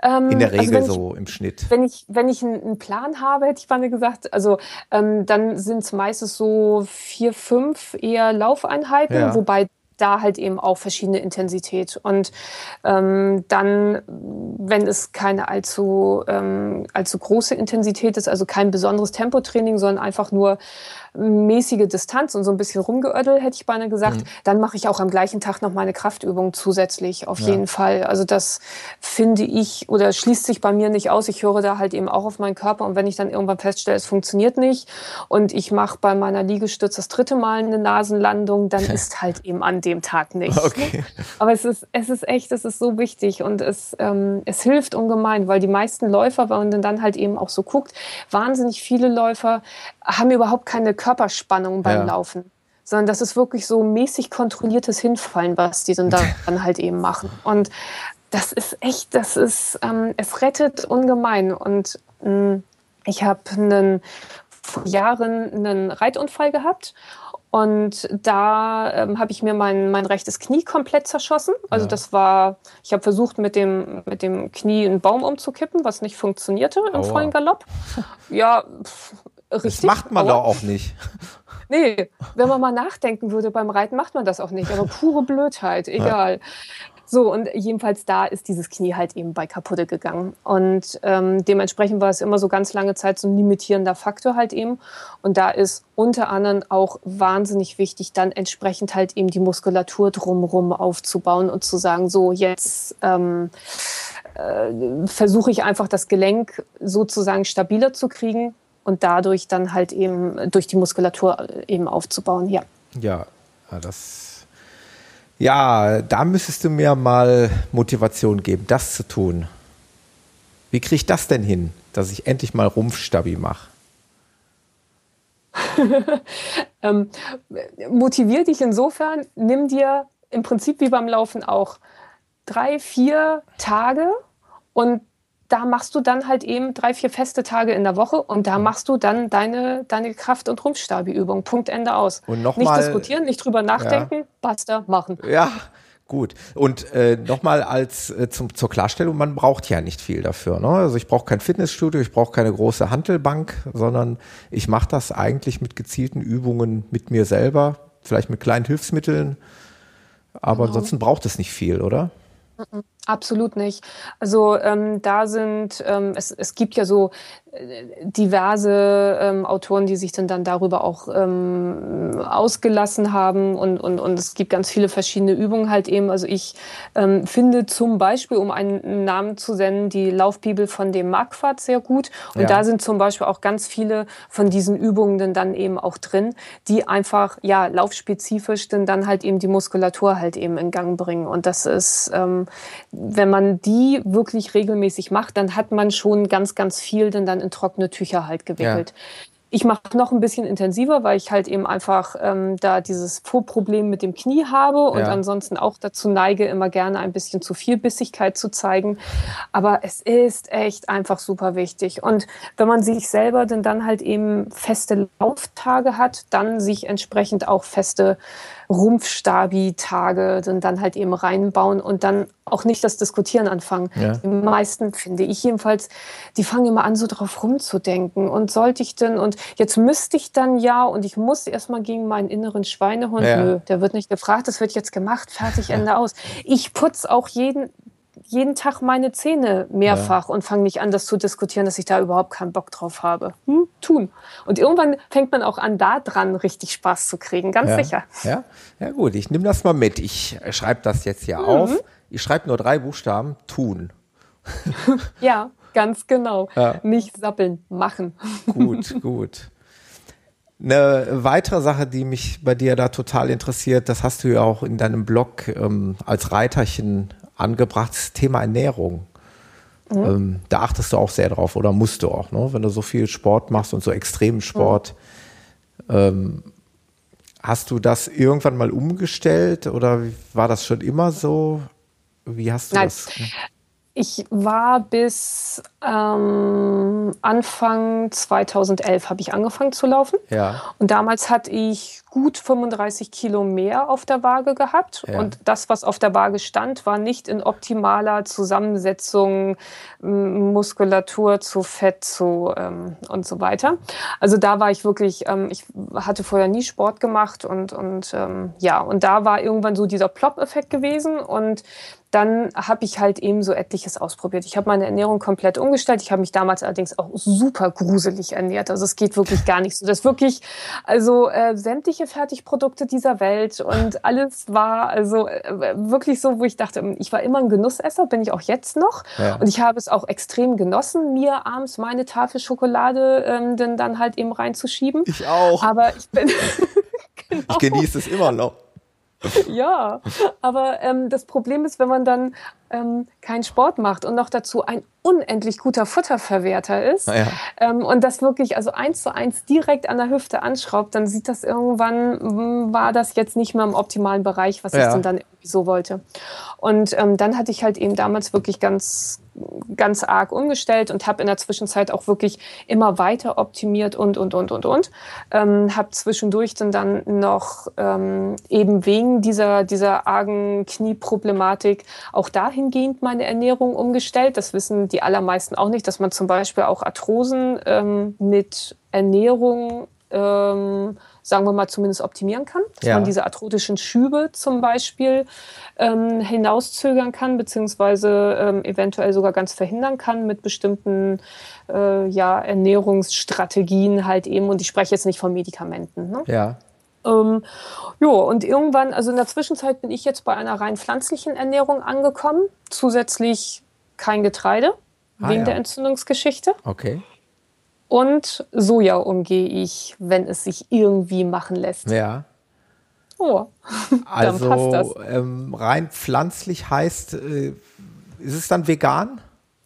Ähm, in der also Regel also so ich, im Schnitt. Wenn ich, wenn ich einen Plan habe, hätte ich mal gesagt, also ähm, dann sind es meistens so vier, fünf eher Laufeinheiten, ja. wobei da halt eben auch verschiedene Intensität. Und ähm, dann, wenn es keine allzu, ähm, allzu große Intensität ist, also kein besonderes Tempotraining, sondern einfach nur mäßige Distanz und so ein bisschen rumgeödel, hätte ich beinahe gesagt, mhm. dann mache ich auch am gleichen Tag noch meine Kraftübung zusätzlich, auf ja. jeden Fall. Also das finde ich oder schließt sich bei mir nicht aus. Ich höre da halt eben auch auf meinen Körper und wenn ich dann irgendwann feststelle, es funktioniert nicht und ich mache bei meiner Liegestütz das dritte Mal eine Nasenlandung, dann <laughs> ist halt eben an dem Tag nicht. Okay. Aber es ist, es ist echt, es ist so wichtig und es, ähm, es hilft ungemein, weil die meisten Läufer, wenn man dann halt eben auch so guckt, wahnsinnig viele Läufer haben überhaupt keine Körperspannung beim ja. Laufen. Sondern das ist wirklich so mäßig kontrolliertes Hinfallen, was die dann, <laughs> dann halt eben machen. Und das ist echt, das ist, ähm, es rettet ungemein. Und ähm, ich habe vor Jahren einen Reitunfall gehabt und da ähm, habe ich mir mein, mein rechtes Knie komplett zerschossen. Also ja. das war, ich habe versucht, mit dem, mit dem Knie einen Baum umzukippen, was nicht funktionierte im Aua. vollen Galopp. Ja, pff, Richtig, das macht man doch auch nicht. <laughs> Nee, wenn man mal nachdenken würde beim Reiten, macht man das auch nicht. Aber pure Blödheit, egal. Ja. So, und jedenfalls da ist dieses Knie halt eben bei kaputte gegangen. Und ähm, dementsprechend war es immer so ganz lange Zeit so ein limitierender Faktor halt eben. Und da ist unter anderem auch wahnsinnig wichtig, dann entsprechend halt eben die Muskulatur drumherum aufzubauen und zu sagen, so jetzt ähm, äh, versuche ich einfach das Gelenk sozusagen stabiler zu kriegen und dadurch dann halt eben durch die Muskulatur eben aufzubauen, ja. Ja, das. Ja, da müsstest du mir mal Motivation geben, das zu tun. Wie kriege ich das denn hin, dass ich endlich mal Rumpfstabi mache? <laughs> ähm, motivier dich insofern, nimm dir im Prinzip wie beim Laufen auch drei, vier Tage und da machst du dann halt eben drei, vier feste Tage in der Woche und da machst du dann deine, deine Kraft- und Rumpfstabi-Übung. Punkt, Ende aus. Und noch nicht mal, diskutieren, nicht drüber nachdenken, ja. basta, machen. Ja, Gut. Und äh, nochmal als äh, zum, zur Klarstellung, man braucht ja nicht viel dafür. Ne? Also ich brauche kein Fitnessstudio, ich brauche keine große Handelbank, sondern ich mache das eigentlich mit gezielten Übungen mit mir selber, vielleicht mit kleinen Hilfsmitteln. Aber genau. ansonsten braucht es nicht viel, oder? Absolut nicht. Also ähm, da sind, ähm, es, es gibt ja so diverse ähm, Autoren, die sich dann, dann darüber auch ähm, ausgelassen haben und, und, und es gibt ganz viele verschiedene Übungen halt eben. Also ich ähm, finde zum Beispiel, um einen Namen zu senden, die Laufbibel von dem Marquardt sehr gut und ja. da sind zum Beispiel auch ganz viele von diesen Übungen dann, dann eben auch drin, die einfach ja laufspezifisch dann, dann halt eben die Muskulatur halt eben in Gang bringen und das ist, ähm, wenn man die wirklich regelmäßig macht, dann hat man schon ganz, ganz viel denn dann in trockene Tücher halt gewickelt. Ja. Ich mache noch ein bisschen intensiver, weil ich halt eben einfach ähm, da dieses Vorproblem mit dem Knie habe und ja. ansonsten auch dazu neige, immer gerne ein bisschen zu viel Bissigkeit zu zeigen. Aber es ist echt einfach super wichtig. Und wenn man sich selber denn dann halt eben feste Lauftage hat, dann sich entsprechend auch feste Rumpfstabi-Tage dann, dann halt eben reinbauen und dann auch nicht das Diskutieren anfangen. Ja. Die meisten, finde ich jedenfalls, die fangen immer an, so drauf rumzudenken. Und sollte ich denn, und jetzt müsste ich dann ja, und ich muss erstmal gegen meinen inneren Schweinehund, ja. nö, der wird nicht gefragt, das wird jetzt gemacht, fertig, Ende aus. Ich putze auch jeden, jeden Tag meine Zähne mehrfach ja. und fange nicht an, das zu diskutieren, dass ich da überhaupt keinen Bock drauf habe. Hm, tun. Und irgendwann fängt man auch an, da dran richtig Spaß zu kriegen, ganz ja. sicher. Ja, ja gut, ich nehme das mal mit. Ich schreibe das jetzt hier mhm. auf. Ich schreibe nur drei Buchstaben, tun. <laughs> ja, ganz genau. Ja. Nicht sappeln, machen. Gut, <laughs> gut. Eine weitere Sache, die mich bei dir da total interessiert, das hast du ja auch in deinem Blog ähm, als Reiterchen angebrachtes Thema Ernährung. Mhm. Ähm, da achtest du auch sehr drauf oder musst du auch, ne? wenn du so viel Sport machst und so extremen Sport. Mhm. Ähm, hast du das irgendwann mal umgestellt oder war das schon immer so? Wie hast du Nein. das? Ich war bis ähm, Anfang 2011 habe ich angefangen zu laufen. Ja. Und damals hatte ich gut 35 Kilo mehr auf der Waage gehabt. Ja. Und das, was auf der Waage stand, war nicht in optimaler Zusammensetzung Muskulatur zu Fett zu ähm, und so weiter. Also da war ich wirklich, ähm, ich hatte vorher nie Sport gemacht und, und ähm, ja, und da war irgendwann so dieser Plop-Effekt gewesen und dann habe ich halt eben so etliches ausprobiert. Ich habe meine Ernährung komplett umgestellt. Ich habe mich damals allerdings auch super gruselig ernährt. Also es geht wirklich gar nicht so. Das wirklich, also äh, sämtliche Fertigprodukte dieser Welt und alles war also äh, wirklich so, wo ich dachte, ich war immer ein Genussesser, bin ich auch jetzt noch. Ja. Und ich habe es auch extrem genossen, mir abends meine Tafel Schokolade ähm, denn dann halt eben reinzuschieben. Ich auch. Aber ich bin genau. <laughs> Ich genieße es immer noch. <laughs> ja, aber ähm, das Problem ist, wenn man dann ähm, keinen Sport macht und noch dazu ein unendlich guter Futterverwerter ist ja. ähm, und das wirklich also eins zu eins direkt an der Hüfte anschraubt, dann sieht das irgendwann, hm, war das jetzt nicht mehr im optimalen Bereich, was ja. ich denn dann irgendwie so wollte. Und ähm, dann hatte ich halt eben damals wirklich ganz, ganz arg umgestellt und habe in der Zwischenzeit auch wirklich immer weiter optimiert und, und, und, und, und. Ähm, habe zwischendurch dann, dann noch ähm, eben wegen dieser, dieser argen Knieproblematik auch dahingehend meine Ernährung umgestellt. Das wissen die allermeisten auch nicht, dass man zum Beispiel auch Arthrosen ähm, mit Ernährung ähm, sagen wir mal, zumindest optimieren kann. Dass ja. man diese arthrotischen Schübe zum Beispiel ähm, hinauszögern kann, beziehungsweise ähm, eventuell sogar ganz verhindern kann mit bestimmten äh, ja, Ernährungsstrategien halt eben. Und ich spreche jetzt nicht von Medikamenten. Ne? Ja. Ähm, jo, und irgendwann, also in der Zwischenzeit bin ich jetzt bei einer rein pflanzlichen Ernährung angekommen. Zusätzlich kein Getreide, ah, wegen ja. der Entzündungsgeschichte. Okay und Soja umgehe ich, wenn es sich irgendwie machen lässt. Ja. Oh, <laughs> also dann passt das. Ähm, rein pflanzlich heißt, äh, ist es dann vegan?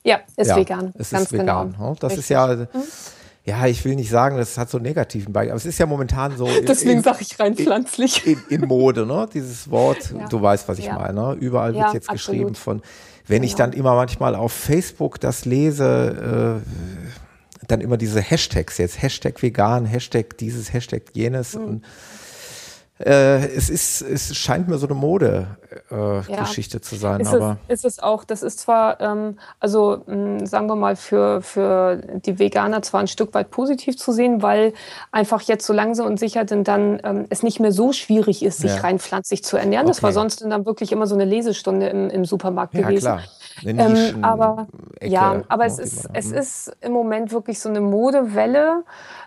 Ja, ist ja, vegan. Es ist vegan. Genau. Das Richtig. ist ja, mhm. ja, ich will nicht sagen, das hat so einen negativen Beigeschmack, aber es ist ja momentan so. <laughs> Deswegen sage ich rein pflanzlich. In, in, Mode, ne? Dieses Wort, ja. du weißt, was ich ja. meine. Ne? Überall wird jetzt absolut. geschrieben von, wenn genau. ich dann immer manchmal auf Facebook das lese, äh, dann immer diese Hashtags jetzt, Hashtag vegan, Hashtag dieses, Hashtag jenes mhm. und äh, es ist, es scheint mir so eine Mode-Geschichte äh, ja, zu sein. Ist aber es, ist es auch. Das ist zwar, ähm, also mh, hm, sagen wir mal, für, für die Veganer zwar ein Stück weit positiv zu sehen, weil einfach jetzt so langsam und sicher denn dann ähm, es nicht mehr so schwierig ist, sich ja. rein pflanzlich zu ernähren. Okay. Das war sonst dann wirklich immer so eine Lesestunde im, im Supermarkt ja, gewesen. Klar. Ähm, aber ja, aber es ist, es ist im Moment wirklich so eine Modewelle.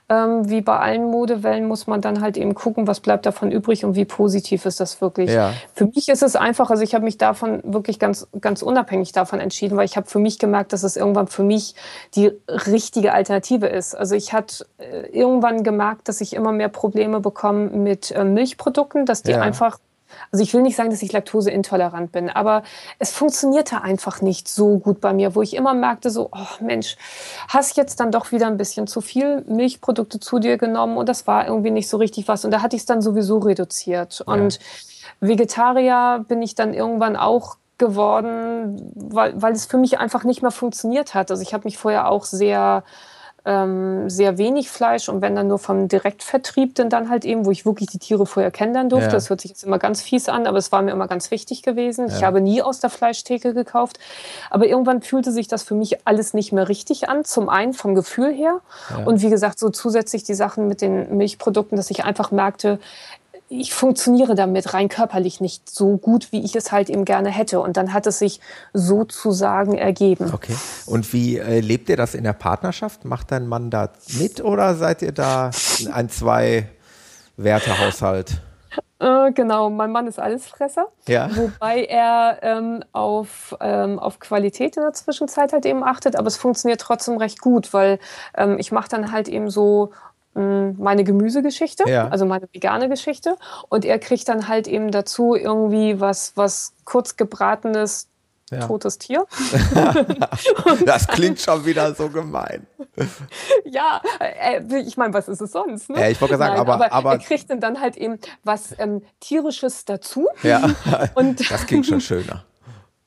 Ähm, wie bei allen Modewellen muss man dann halt eben gucken, was bleibt davon übrig und wie positiv ist das wirklich. Ja. Für mich ist es einfach, also ich habe mich davon wirklich ganz, ganz unabhängig davon entschieden, weil ich habe für mich gemerkt, dass es irgendwann für mich die richtige Alternative ist. Also ich hatte äh, irgendwann gemerkt, dass ich immer mehr Probleme bekomme mit äh, Milchprodukten, dass die ja. einfach also ich will nicht sagen, dass ich laktoseintolerant bin, aber es funktionierte einfach nicht so gut bei mir, wo ich immer merkte, so, oh Mensch, hast jetzt dann doch wieder ein bisschen zu viel Milchprodukte zu dir genommen und das war irgendwie nicht so richtig was. Und da hatte ich es dann sowieso reduziert. Ja. Und Vegetarier bin ich dann irgendwann auch geworden, weil, weil es für mich einfach nicht mehr funktioniert hat. Also ich habe mich vorher auch sehr ähm, sehr wenig Fleisch und wenn dann nur vom Direktvertrieb, denn dann halt eben, wo ich wirklich die Tiere vorher kennenlernen durfte. Ja. Das hört sich jetzt immer ganz fies an, aber es war mir immer ganz wichtig gewesen. Ja. Ich habe nie aus der Fleischtheke gekauft. Aber irgendwann fühlte sich das für mich alles nicht mehr richtig an. Zum einen vom Gefühl her ja. und wie gesagt, so zusätzlich die Sachen mit den Milchprodukten, dass ich einfach merkte, ich funktioniere damit rein körperlich nicht so gut, wie ich es halt eben gerne hätte. Und dann hat es sich sozusagen ergeben. Okay. Und wie äh, lebt ihr das in der Partnerschaft? Macht dein Mann da mit oder seid ihr da ein Zwei-Werte-Haushalt? Äh, genau, mein Mann ist Allesfresser, ja. wobei er ähm, auf, ähm, auf Qualität in der Zwischenzeit halt eben achtet, aber es funktioniert trotzdem recht gut, weil ähm, ich mache dann halt eben so meine Gemüsegeschichte, ja. also meine vegane Geschichte. Und er kriegt dann halt eben dazu irgendwie was, was kurz gebratenes, ja. totes Tier. <laughs> das klingt schon wieder so gemein. <laughs> ja, äh, ich meine, was ist es sonst? Ne? Ja, ich wollte sagen, Nein, aber, aber, aber, er kriegt dann halt eben was ähm, tierisches dazu. Ja, <laughs> und das klingt schon schöner.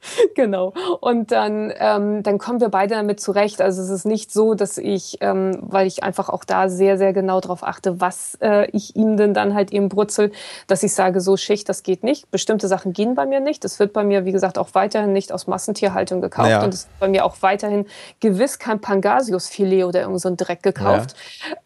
<laughs> Genau. Und dann, ähm, dann kommen wir beide damit zurecht. Also es ist nicht so, dass ich, ähm, weil ich einfach auch da sehr, sehr genau darauf achte, was äh, ich ihm denn dann halt eben brutzel, dass ich sage, so Schicht, das geht nicht. Bestimmte Sachen gehen bei mir nicht. Das wird bei mir, wie gesagt, auch weiterhin nicht aus Massentierhaltung gekauft. Ja. Und es wird bei mir auch weiterhin gewiss kein Pangasiusfilet oder irgend so ein Dreck gekauft.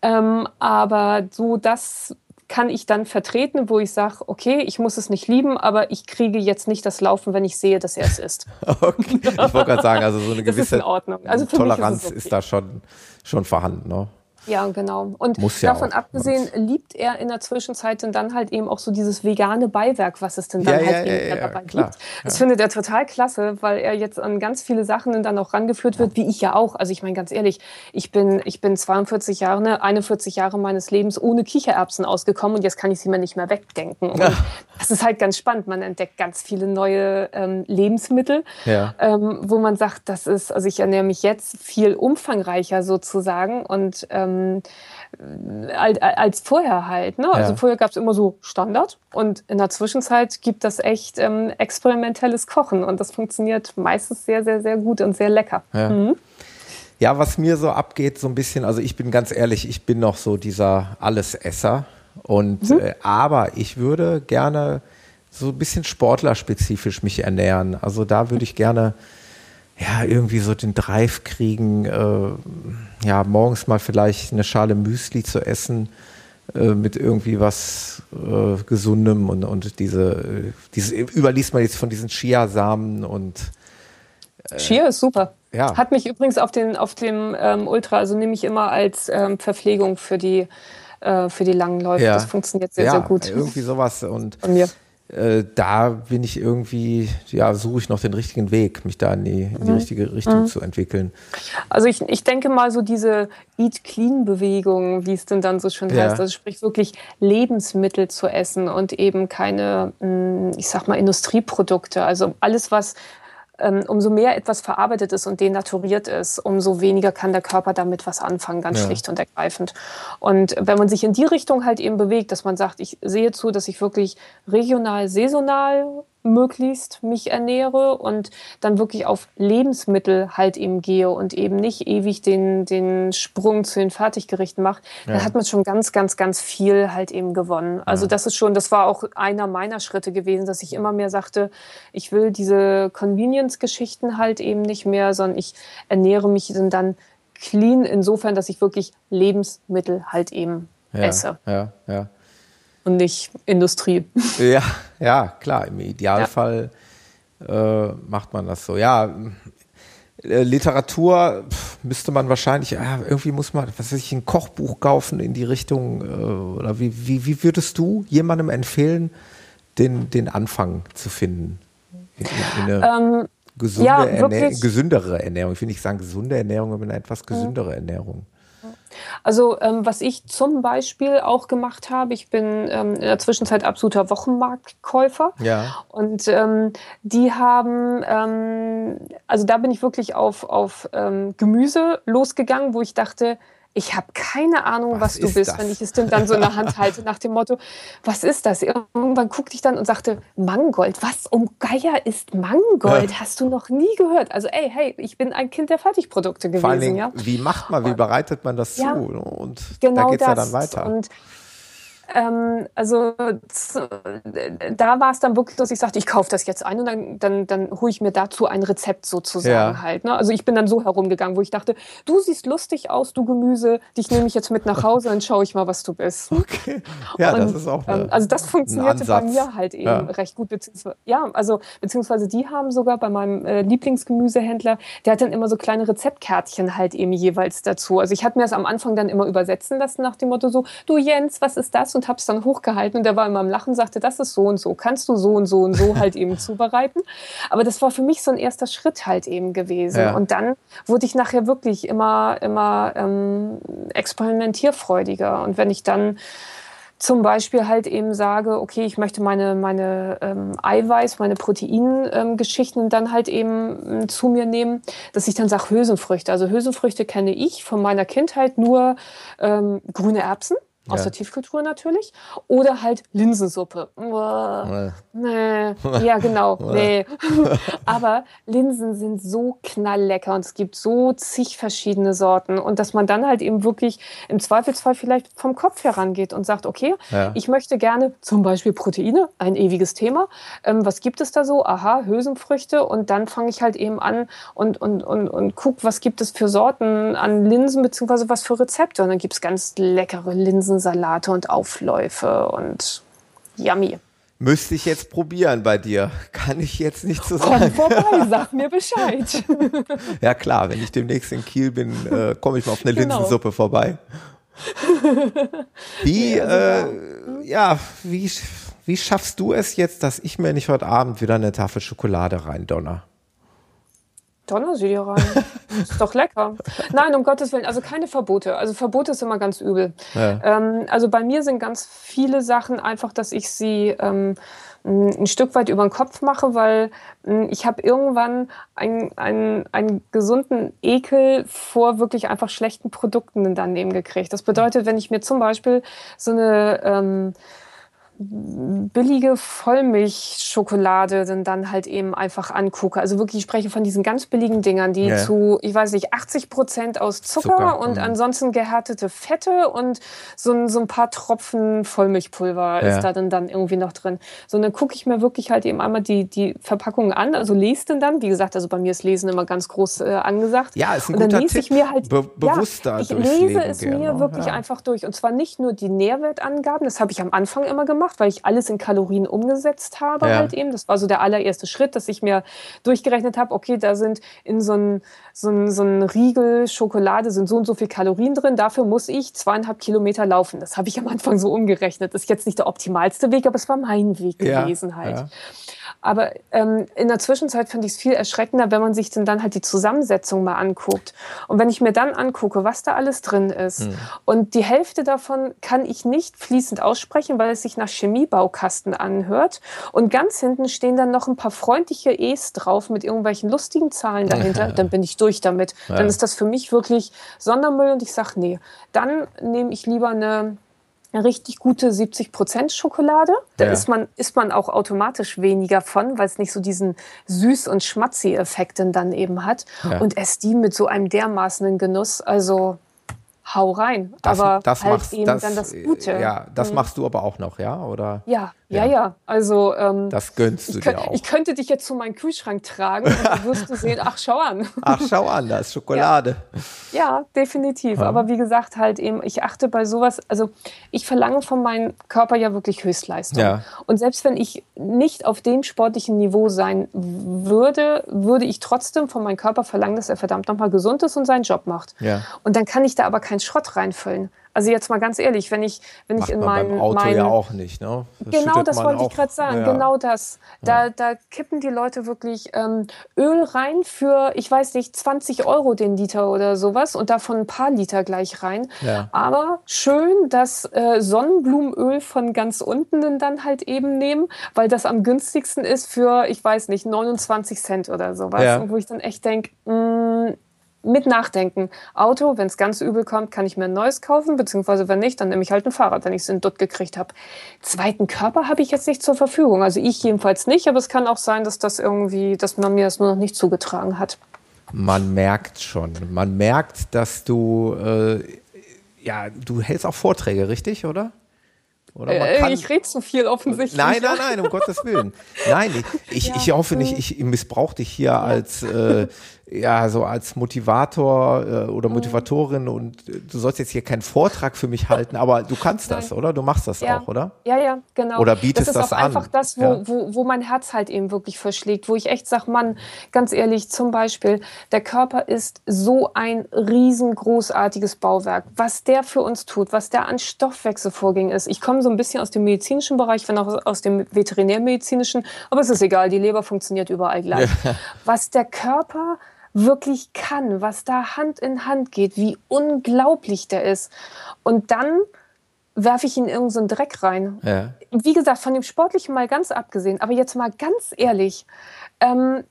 Ja. Ähm, aber so das kann ich dann vertreten, wo ich sage, okay, ich muss es nicht lieben, aber ich kriege jetzt nicht das Laufen, wenn ich sehe, dass er es ist. <laughs> okay. Ich wollte gerade sagen, also so eine gewisse also Toleranz ist, okay. ist, da schon, schon vorhanden. Ne? Ja, genau. Und Muss davon ja abgesehen liebt er in der Zwischenzeit dann halt eben auch so dieses vegane Beiwerk, was es denn dann ja, halt ja, eben dabei klar. gibt. Das findet er total klasse, weil er jetzt an ganz viele Sachen dann auch rangeführt wird, wie ich ja auch. Also ich meine ganz ehrlich, ich bin, ich bin 42 Jahre, 41 Jahre meines Lebens ohne Kichererbsen ausgekommen und jetzt kann ich sie mir nicht mehr wegdenken. Und das ist halt ganz spannend. Man entdeckt ganz viele neue ähm, Lebensmittel, ähm, wo man sagt, das ist, also ich ernähre mich jetzt viel umfangreicher sozusagen und ähm, ähm, als vorher halt. Ne? Also ja. Also vorher gab es immer so Standard und in der Zwischenzeit gibt das echt ähm, experimentelles Kochen und das funktioniert meistens sehr, sehr, sehr gut und sehr lecker. Ja. Mhm. Ja, was mir so abgeht, so ein bisschen, also ich bin ganz ehrlich, ich bin noch so dieser Allesesser. Und mhm. äh, aber ich würde gerne so ein bisschen sportlerspezifisch mich ernähren. Also da würde ich gerne ja, irgendwie so den Drive kriegen, äh, ja, morgens mal vielleicht eine Schale Müsli zu essen äh, mit irgendwie was äh, Gesundem und, und diese, äh, diese überliest man jetzt von diesen Chiasamen und äh, Chia ist super. Ja. Hat mich übrigens auf, den, auf dem ähm, Ultra, also nehme ich immer als ähm, Verpflegung für die, äh, für die langen Läufe. Ja. Das funktioniert sehr, ja, sehr gut. Irgendwie sowas und Von mir. Äh, da bin ich irgendwie, ja, suche ich noch den richtigen Weg, mich da in die, in die mhm. richtige Richtung mhm. zu entwickeln. Also ich, ich denke mal so diese Eat-Clean-Bewegung, wie es denn dann so schön ja. heißt, also sprich wirklich Lebensmittel zu essen und eben keine, mm, ich sag mal, Industrieprodukte. Also alles, was umso mehr etwas verarbeitet ist und denaturiert ist, umso weniger kann der Körper damit was anfangen, ganz ja. schlicht und ergreifend. Und wenn man sich in die Richtung halt eben bewegt, dass man sagt, ich sehe zu, dass ich wirklich regional, saisonal möglichst mich ernähre und dann wirklich auf Lebensmittel halt eben gehe und eben nicht ewig den, den Sprung zu den Fertiggerichten mache, ja. dann hat man schon ganz, ganz, ganz viel halt eben gewonnen. Also ja. das ist schon, das war auch einer meiner Schritte gewesen, dass ich immer mehr sagte, ich will diese Convenience-Geschichten halt eben nicht mehr, sondern ich ernähre mich dann clean insofern, dass ich wirklich Lebensmittel halt eben ja, esse. Ja, ja und nicht Industrie. <laughs> Ja, ja, klar. Im Idealfall ja. äh, macht man das so. Ja, äh, Literatur müsste man wahrscheinlich, ja, irgendwie muss man, was weiß ich, ein Kochbuch kaufen in die Richtung, äh, oder wie, wie, wie würdest du jemandem empfehlen, den, den Anfang zu finden? In, in eine ähm, gesunde ja, Ernähr gesündere Ernährung. Ich will nicht sagen gesunde Ernährung, aber eine etwas gesündere Ernährung. Also ähm, was ich zum Beispiel auch gemacht habe, ich bin ähm, in der Zwischenzeit absoluter Wochenmarktkäufer. Ja. Und ähm, die haben, ähm, also da bin ich wirklich auf, auf ähm, Gemüse losgegangen, wo ich dachte, ich habe keine Ahnung, was, was du bist, das? wenn ich es dem dann so in der Hand <laughs> halte, nach dem Motto, was ist das? Irgendwann guckte ich dann und sagte, Mangold, was um Geier ist Mangold? Ja. Hast du noch nie gehört? Also ey, hey, ich bin ein Kind der Fertigprodukte gewesen. Vor allen Dingen, ja? wie macht man, wie bereitet man das ja, zu? Und genau da geht es ja dann weiter. Und ähm, also da war es dann wirklich, dass ich sagte, ich kaufe das jetzt ein und dann, dann, dann hole ich mir dazu ein Rezept sozusagen ja. halt. Ne? Also ich bin dann so herumgegangen, wo ich dachte, du siehst lustig aus, du Gemüse, dich nehme ich jetzt mit nach Hause, dann schaue ich mal, was du bist. Okay. Ja, und, das ist auch eine, ähm, Also das funktionierte bei mir halt eben ja. recht gut. Beziehungsweise, ja, also beziehungsweise die haben sogar bei meinem äh, Lieblingsgemüsehändler, der hat dann immer so kleine Rezeptkärtchen halt eben jeweils dazu. Also ich hatte mir das am Anfang dann immer übersetzen lassen nach dem Motto so, du Jens, was ist das? Und habe es dann hochgehalten und der war immer am Lachen, sagte, das ist so und so, kannst du so und so und so <laughs> halt eben zubereiten. Aber das war für mich so ein erster Schritt halt eben gewesen. Ja. Und dann wurde ich nachher wirklich immer, immer ähm, experimentierfreudiger. Und wenn ich dann zum Beispiel halt eben sage, okay, ich möchte meine, meine ähm, Eiweiß, meine Proteingeschichten ähm, dann halt eben äh, zu mir nehmen, dass ich dann sage Hülsenfrüchte. Also Hülsenfrüchte kenne ich von meiner Kindheit nur ähm, grüne Erbsen aus ja. der Tiefkultur natürlich. Oder halt Linsensuppe. Uah, nee. Ja, genau. <laughs> nee. <laughs> Aber Linsen sind so knalllecker und es gibt so zig verschiedene Sorten. Und dass man dann halt eben wirklich im Zweifelsfall vielleicht vom Kopf herangeht und sagt, okay, ja. ich möchte gerne zum Beispiel Proteine, ein ewiges Thema. Ähm, was gibt es da so? Aha, Hülsenfrüchte. Und dann fange ich halt eben an und, und, und, und guck, was gibt es für Sorten an Linsen, beziehungsweise was für Rezepte. Und dann gibt es ganz leckere Linsen. Linsensalate und Aufläufe und yummy. Müsste ich jetzt probieren bei dir. Kann ich jetzt nicht so sagen. Komm vorbei, <laughs> sag mir Bescheid. ja klar, wenn ich demnächst in Kiel bin, äh, komme ich mal auf eine genau. Linsensuppe vorbei. <laughs> Wie, ja, äh, ja, wie, wie schaffst du es jetzt, dass ich mir nicht heute Abend wieder eine Tafel Schokolade rein donner? Donner sie dir rein. <laughs> ist doch lecker. Nein, um Gottes Willen, also keine Verbote. Also Verbote ist immer ganz übel. Ja. Ähm, also bei mir sind ganz viele Sachen einfach, dass ich sie ähm, ein Stück weit über den Kopf mache, weil hm, ich habe irgendwann einen, einen, einen gesunden Ekel vor wirklich einfach schlechten Produkten daneben gekriegt. Das bedeutet, wenn ich mir zum Beispiel so eine ähm, billige Vollmilchschokolade dann, dann halt eben einfach angucke. Also wirklich, ich spreche von diesen ganz billigen Dingern, die ja. zu, ich weiß nicht, 80 Prozent aus Zucker, Zucker. und mhm. ansonsten gehärtete Fette und so ein, so ein paar Tropfen Vollmilchpulver ja. ist da dann, dann irgendwie noch drin. So, dann gucke ich mir wirklich halt eben einmal die, die Verpackung an, also lese den dann. Wie gesagt, also bei mir ist Lesen immer ganz groß äh, angesagt. Ja, ist ein und dann guter lese Tipp. ich mir halt, Be bewusster ja, ich lese es gerne. mir wirklich einfach durch. Und zwar nicht nur die Nährwertangaben, das habe ich am Anfang immer gemacht, gemacht, weil ich alles in Kalorien umgesetzt habe ja. halt eben. Das war so der allererste Schritt, dass ich mir durchgerechnet habe, okay, da sind in so ein, so ein, so ein Riegel Schokolade sind so und so viel Kalorien drin, dafür muss ich zweieinhalb Kilometer laufen. Das habe ich am Anfang so umgerechnet. Das ist jetzt nicht der optimalste Weg, aber es war mein Weg ja. gewesen halt. Ja. Aber ähm, in der Zwischenzeit finde ich es viel erschreckender, wenn man sich dann, dann halt die Zusammensetzung mal anguckt. Und wenn ich mir dann angucke, was da alles drin ist, mhm. und die Hälfte davon kann ich nicht fließend aussprechen, weil es sich nach Chemiebaukasten anhört. Und ganz hinten stehen dann noch ein paar freundliche E's drauf mit irgendwelchen lustigen Zahlen dahinter. <laughs> dann bin ich durch damit. Ja. Dann ist das für mich wirklich Sondermüll und ich sage, nee, dann nehme ich lieber eine eine richtig gute 70% Schokolade. Da ja. ist, man, ist man auch automatisch weniger von, weil es nicht so diesen Süß- und Schmatzi-Effekt dann eben hat. Ja. Und ess die mit so einem dermaßenen Genuss. Also hau rein. Das, aber das halt machst, eben das, dann das Gute. Ja, das mhm. machst du aber auch noch, ja? Oder? Ja, ja, ja. ja. Also ähm, das gönnst du dir auch. Ich könnte dich jetzt zu meinem Kühlschrank tragen und dann wirst du sehen, ach schau an. <laughs> Ach schau an, da ist Schokolade. Ja, ja definitiv. Ja. Aber wie gesagt, halt eben, ich achte bei sowas, also ich verlange von meinem Körper ja wirklich Höchstleistung. Ja. Und selbst wenn ich nicht auf dem sportlichen Niveau sein würde, würde ich trotzdem von meinem Körper verlangen, dass er verdammt nochmal gesund ist und seinen Job macht. Ja. Und dann kann ich da aber keinen Schrott reinfüllen. Also jetzt mal ganz ehrlich, wenn ich, wenn Macht ich in meinem beim Auto mein, ja auch nicht, ne? Das genau, das wollte auch, ich gerade sagen. Ja. Genau das. Da, ja. da kippen die Leute wirklich ähm, Öl rein für, ich weiß nicht, 20 Euro den Liter oder sowas und davon ein paar Liter gleich rein. Ja. Aber schön das äh, Sonnenblumenöl von ganz unten dann halt eben nehmen, weil das am günstigsten ist für, ich weiß nicht, 29 Cent oder sowas. Und wo ich dann echt denke, mm, mit Nachdenken. Auto, wenn es ganz übel kommt, kann ich mir ein neues kaufen, beziehungsweise wenn nicht, dann nehme ich halt ein Fahrrad, wenn ich es in Dutt gekriegt habe. Zweiten Körper habe ich jetzt nicht zur Verfügung. Also ich jedenfalls nicht, aber es kann auch sein, dass das irgendwie, dass man mir das nur noch nicht zugetragen hat. Man merkt schon. Man merkt, dass du, äh, ja, du hältst auch Vorträge, richtig, oder? Äh, ich rede zu viel offensichtlich. Nein, nein, nein, um Gottes Willen. Nein, ich, <laughs> ja. ich hoffe nicht, ich missbrauche dich hier ja. als äh, ja, so als Motivator äh, oder mhm. Motivatorin und äh, du sollst jetzt hier keinen Vortrag für mich halten, aber du kannst das, oder? Du machst das ja. auch, oder? Ja, ja, genau. Oder bietest das, das an. Das ist einfach das, wo, ja. wo, wo mein Herz halt eben wirklich verschlägt, wo ich echt sage, Mann, ganz ehrlich, zum Beispiel, der Körper ist so ein riesengroßartiges Bauwerk. Was der für uns tut, was der an Stoffwechselvorgängen ist. Ich komme so ein bisschen aus dem medizinischen Bereich, wenn auch aus dem veterinärmedizinischen, aber es ist egal, die Leber funktioniert überall gleich. <laughs> Was der Körper wirklich kann, was da Hand in Hand geht, wie unglaublich der ist. Und dann werfe ich ihn in irgendeinen so Dreck rein. Ja. Wie gesagt, von dem Sportlichen mal ganz abgesehen, aber jetzt mal ganz ehrlich, ähm,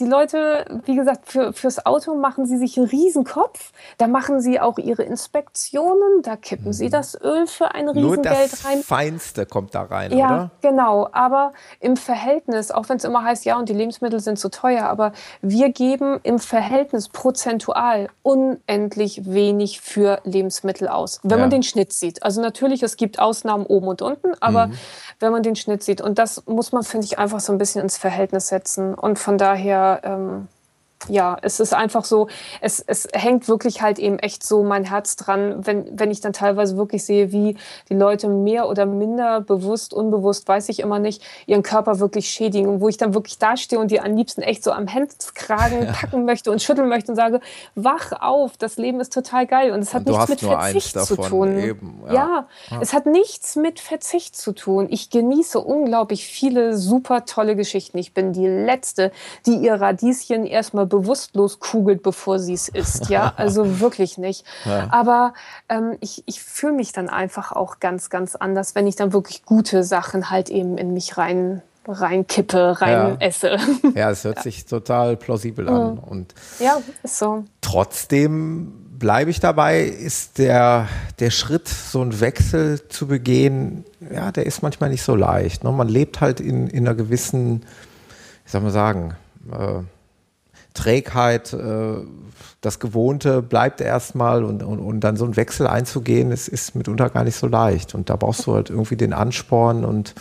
die Leute, wie gesagt, für, fürs Auto machen sie sich einen Riesenkopf. Da machen sie auch ihre Inspektionen. Da kippen mhm. sie das Öl für ein Riesengeld Nur das rein. Feinste kommt da rein, ja, oder? genau. Aber im Verhältnis, auch wenn es immer heißt, ja, und die Lebensmittel sind zu teuer, aber wir geben im Verhältnis prozentual unendlich wenig für Lebensmittel aus, wenn ja. man den Schnitt sieht. Also natürlich, es gibt Ausnahmen oben und unten, aber mhm. Wenn man den Schnitt sieht. Und das muss man, finde ich, einfach so ein bisschen ins Verhältnis setzen. Und von daher ähm, ja, es ist einfach so, es, es hängt wirklich halt eben echt so mein Herz dran, wenn, wenn ich dann teilweise wirklich sehe, wie die Leute mehr oder minder bewusst, unbewusst, weiß ich immer nicht, ihren Körper wirklich schädigen. Und wo ich dann wirklich dastehe und die am liebsten echt so am Hemdskragen ja. packen möchte und schütteln möchte und sage, wach auf, das Leben ist total geil. Und es hat und nichts mit Verzicht zu tun. Eben, ja. Ja, ja, es hat nichts mit Verzicht zu tun. Ich genieße unglaublich viele super tolle Geschichten. Ich bin die Letzte, die ihr Radieschen erstmal bewusstlos kugelt, bevor sie es isst. Ja, <laughs> also wirklich nicht. Ja. Aber ähm, ich, ich fühle mich dann einfach auch ganz, ganz anders, wenn ich dann wirklich gute Sachen halt eben in mich rein reinkippe, rein ja. esse. Ja, es hört <laughs> ja. sich total plausibel an. Mhm. Und ja, ist so. Trotzdem bleibe ich dabei, ist der, der Schritt, so einen Wechsel zu begehen, ja, der ist manchmal nicht so leicht. Ne? Man lebt halt in, in einer gewissen, wie soll man sagen, äh, Trägheit, äh, das Gewohnte bleibt erstmal und, und, und dann so einen Wechsel einzugehen, ist, ist mitunter gar nicht so leicht. Und da brauchst du halt irgendwie den Ansporn und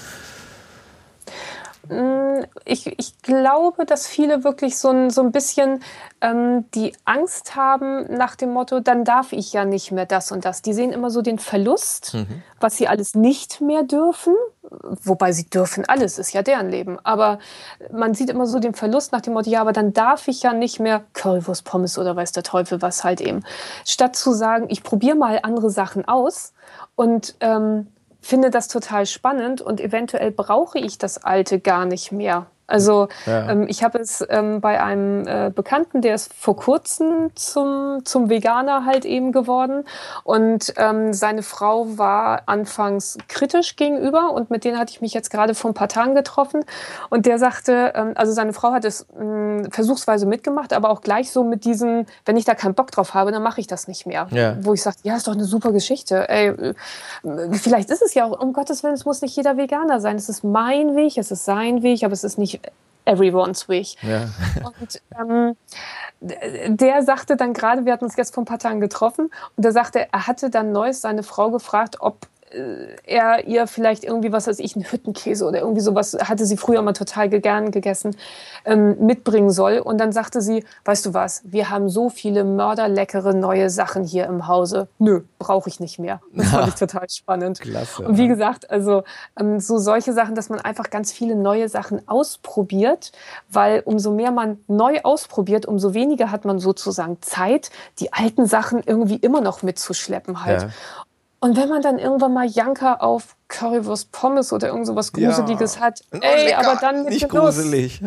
ich, ich glaube, dass viele wirklich so ein, so ein bisschen ähm, die Angst haben nach dem Motto, dann darf ich ja nicht mehr das und das. Die sehen immer so den Verlust, mhm. was sie alles nicht mehr dürfen. Wobei sie dürfen alles, ist ja deren Leben. Aber man sieht immer so den Verlust nach dem Motto, ja, aber dann darf ich ja nicht mehr Currywurst, Pommes oder weiß der Teufel was halt eben. Statt zu sagen, ich probiere mal andere Sachen aus und ähm, finde das total spannend und eventuell brauche ich das Alte gar nicht mehr. Also ja. ähm, ich habe es ähm, bei einem äh, Bekannten, der ist vor kurzem zum, zum Veganer halt eben geworden. Und ähm, seine Frau war anfangs kritisch gegenüber und mit denen hatte ich mich jetzt gerade vor ein paar Tagen getroffen. Und der sagte, ähm, also seine Frau hat es ähm, versuchsweise mitgemacht, aber auch gleich so mit diesem, wenn ich da keinen Bock drauf habe, dann mache ich das nicht mehr. Ja. Wo ich sage, ja, ist doch eine super Geschichte. Ey, äh, vielleicht ist es ja auch, um Gottes Willen, es muss nicht jeder Veganer sein. Es ist mein Weg, es ist sein Weg, aber es ist nicht everyone's wish. Ja. Und ähm, der sagte dann gerade, wir hatten uns jetzt vor ein paar Tagen getroffen, und der sagte, er hatte dann neues seine Frau gefragt, ob er ihr vielleicht irgendwie, was weiß ich, einen Hüttenkäse oder irgendwie sowas, hatte sie früher mal total gern gegessen, ähm, mitbringen soll. Und dann sagte sie, weißt du was, wir haben so viele mörderleckere neue Sachen hier im Hause. Nö, brauche ich nicht mehr. Das fand ich <laughs> total spannend. Klasse. Und wie gesagt, also ähm, so solche Sachen, dass man einfach ganz viele neue Sachen ausprobiert, weil umso mehr man neu ausprobiert, umso weniger hat man sozusagen Zeit, die alten Sachen irgendwie immer noch mitzuschleppen halt. Ja. Und wenn man dann irgendwann mal Janker auf Currywurst Pommes oder irgend so was Gruseliges ja. hat, ey, lecker. aber dann mit nicht Genuss. gruselig.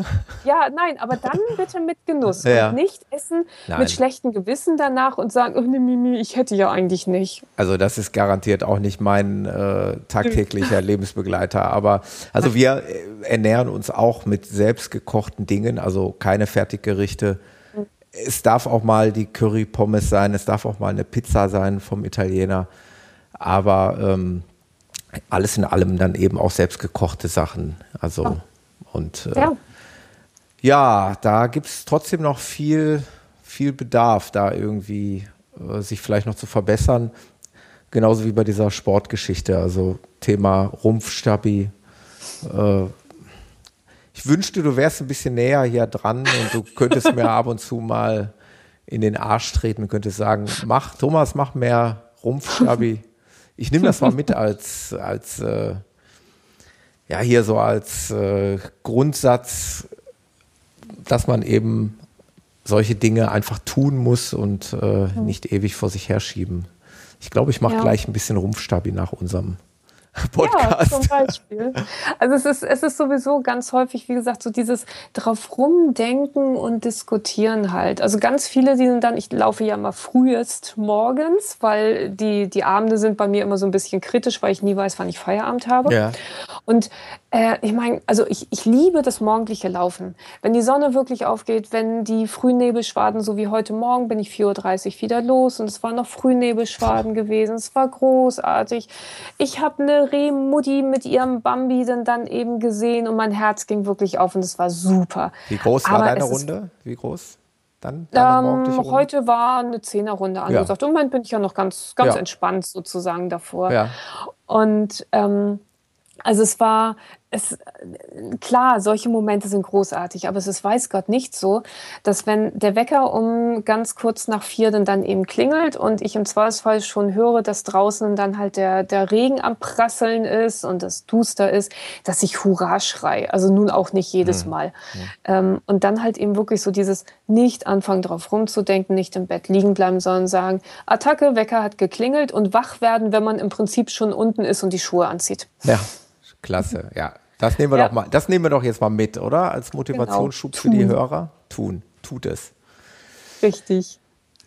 Ja, nein, aber dann bitte mit Genuss. <laughs> Ja. Und nicht essen nein. mit schlechtem Gewissen danach und sagen, oh, nee, Mimi, ich hätte ja eigentlich nicht. Also das ist garantiert auch nicht mein äh, tagtäglicher <laughs> Lebensbegleiter. Aber also wir äh, ernähren uns auch mit selbstgekochten Dingen, also keine Fertiggerichte. Mhm. Es darf auch mal die Curry-Pommes sein, es darf auch mal eine Pizza sein vom Italiener. Aber ähm, alles in allem dann eben auch selbstgekochte Sachen. Also oh. und äh, ja. ja. da gibt es trotzdem noch viel, viel Bedarf, da irgendwie äh, sich vielleicht noch zu verbessern. Genauso wie bei dieser Sportgeschichte, also Thema Rumpfstabi. Äh, ich wünschte, du wärst ein bisschen näher hier dran und du könntest mir ab und zu mal in den Arsch treten und könntest sagen, mach, Thomas, mach mehr Rumpfstabi ich nehme das mal mit <laughs> als, als äh, ja, hier so als äh, Grundsatz, dass man eben solche Dinge einfach tun muss und äh, nicht ewig vor sich herschieben. Ich glaube, ich mache ja. gleich ein bisschen Rumpfstabi nach unserem <laughs> Podcast. Ja, zum Beispiel. Also es ist, es ist sowieso ganz häufig, wie gesagt, so dieses drauf rumdenken und diskutieren halt. Also ganz viele, die sind dann, ich laufe ja immer frühest morgens, weil die, die Abende sind bei mir immer so ein bisschen kritisch, weil ich nie weiß, wann ich Feierabend habe. Ja. Und äh, ich meine, also ich, ich liebe das morgendliche Laufen. Wenn die Sonne wirklich aufgeht, wenn die Frühnebelschwaden, so wie heute Morgen, bin ich 4.30 Uhr wieder los und es waren noch Frühnebelschwaden gewesen. Es war großartig. Ich habe eine Rehmutti mit ihrem Bambi dann, dann eben gesehen und mein Herz ging wirklich auf und es war super. Wie groß war Aber deine Runde? Wie groß? Dann, ähm, heute war eine Zehnerrunde angesagt. Ja. Im Moment bin ich ja noch ganz, ganz ja. entspannt sozusagen davor. Ja. Und ähm, also es war, es, klar, solche Momente sind großartig, aber es ist, weiß Gott, nicht so, dass wenn der Wecker um ganz kurz nach vier dann, dann eben klingelt und ich im Zweifelsfall schon höre, dass draußen dann halt der, der Regen am Prasseln ist und es duster ist, dass ich Hurra schrei. Also nun auch nicht jedes mhm. Mal. Mhm. Ähm, und dann halt eben wirklich so dieses nicht anfangen drauf rumzudenken, nicht im Bett liegen bleiben, sondern sagen, Attacke, Wecker hat geklingelt und wach werden, wenn man im Prinzip schon unten ist und die Schuhe anzieht. Ja. Klasse, ja. Das nehmen wir ja. doch mal, das nehmen wir doch jetzt mal mit, oder? Als Motivationsschub genau. für die Hörer. Tun, tut es. Richtig.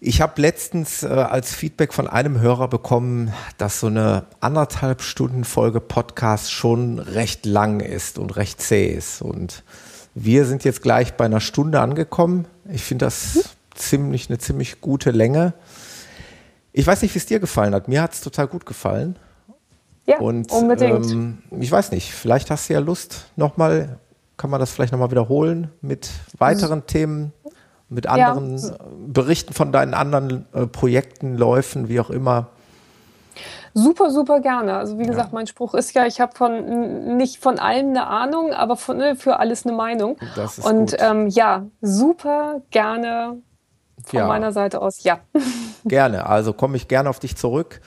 Ich habe letztens äh, als Feedback von einem Hörer bekommen, dass so eine anderthalb Stunden Folge Podcast schon recht lang ist und recht zäh ist. Und wir sind jetzt gleich bei einer Stunde angekommen. Ich finde das hm. ziemlich eine ziemlich gute Länge. Ich weiß nicht, wie es dir gefallen hat. Mir hat es total gut gefallen. Ja, und, unbedingt. Ähm, ich weiß nicht, vielleicht hast du ja Lust nochmal, kann man das vielleicht nochmal wiederholen mit weiteren S Themen, mit anderen ja. Berichten von deinen anderen äh, Projekten, Läufen, wie auch immer. Super, super gerne. Also wie gesagt, ja. mein Spruch ist ja, ich habe von nicht von allem eine Ahnung, aber von, ne, für alles eine Meinung. Das ist Und ähm, ja, super gerne von ja. meiner Seite aus, ja. <laughs> Gerne. Also komme ich gerne auf dich zurück.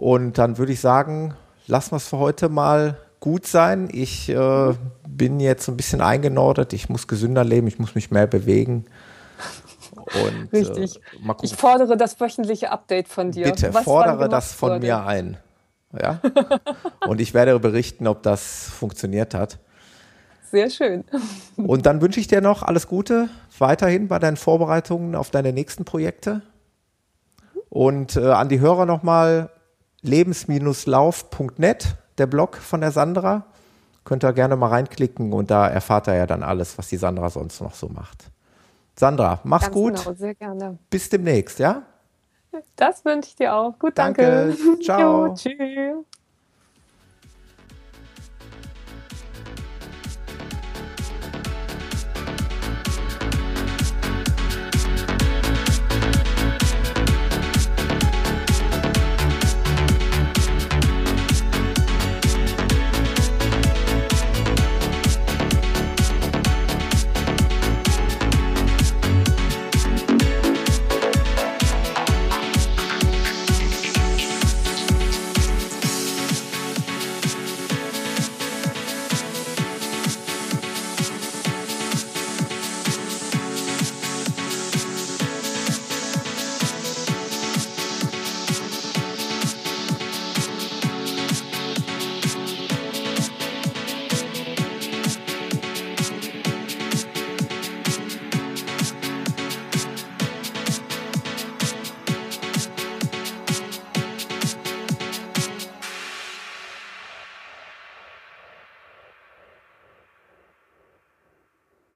Und dann würde ich sagen, lassen wir es für heute mal gut sein. Ich äh, bin jetzt ein bisschen eingenordet. Ich muss gesünder leben, ich muss mich mehr bewegen. Und, Richtig. Äh, ich fordere das wöchentliche Update von dir. Bitte, Was fordere das von mir ein. Ja. <laughs> Und ich werde berichten, ob das funktioniert hat. Sehr schön. <laughs> Und dann wünsche ich dir noch alles Gute weiterhin bei deinen Vorbereitungen auf deine nächsten Projekte. Und äh, an die Hörer nochmal lebens-lauf.net, der Blog von der Sandra. Könnt ihr gerne mal reinklicken und da erfahrt ihr ja dann alles, was die Sandra sonst noch so macht. Sandra, mach's Ganz gut. Genau, sehr gerne. Bis demnächst, ja? Das wünsche ich dir auch. Gut, danke. danke. <laughs> Ciao. Jo, tschüss.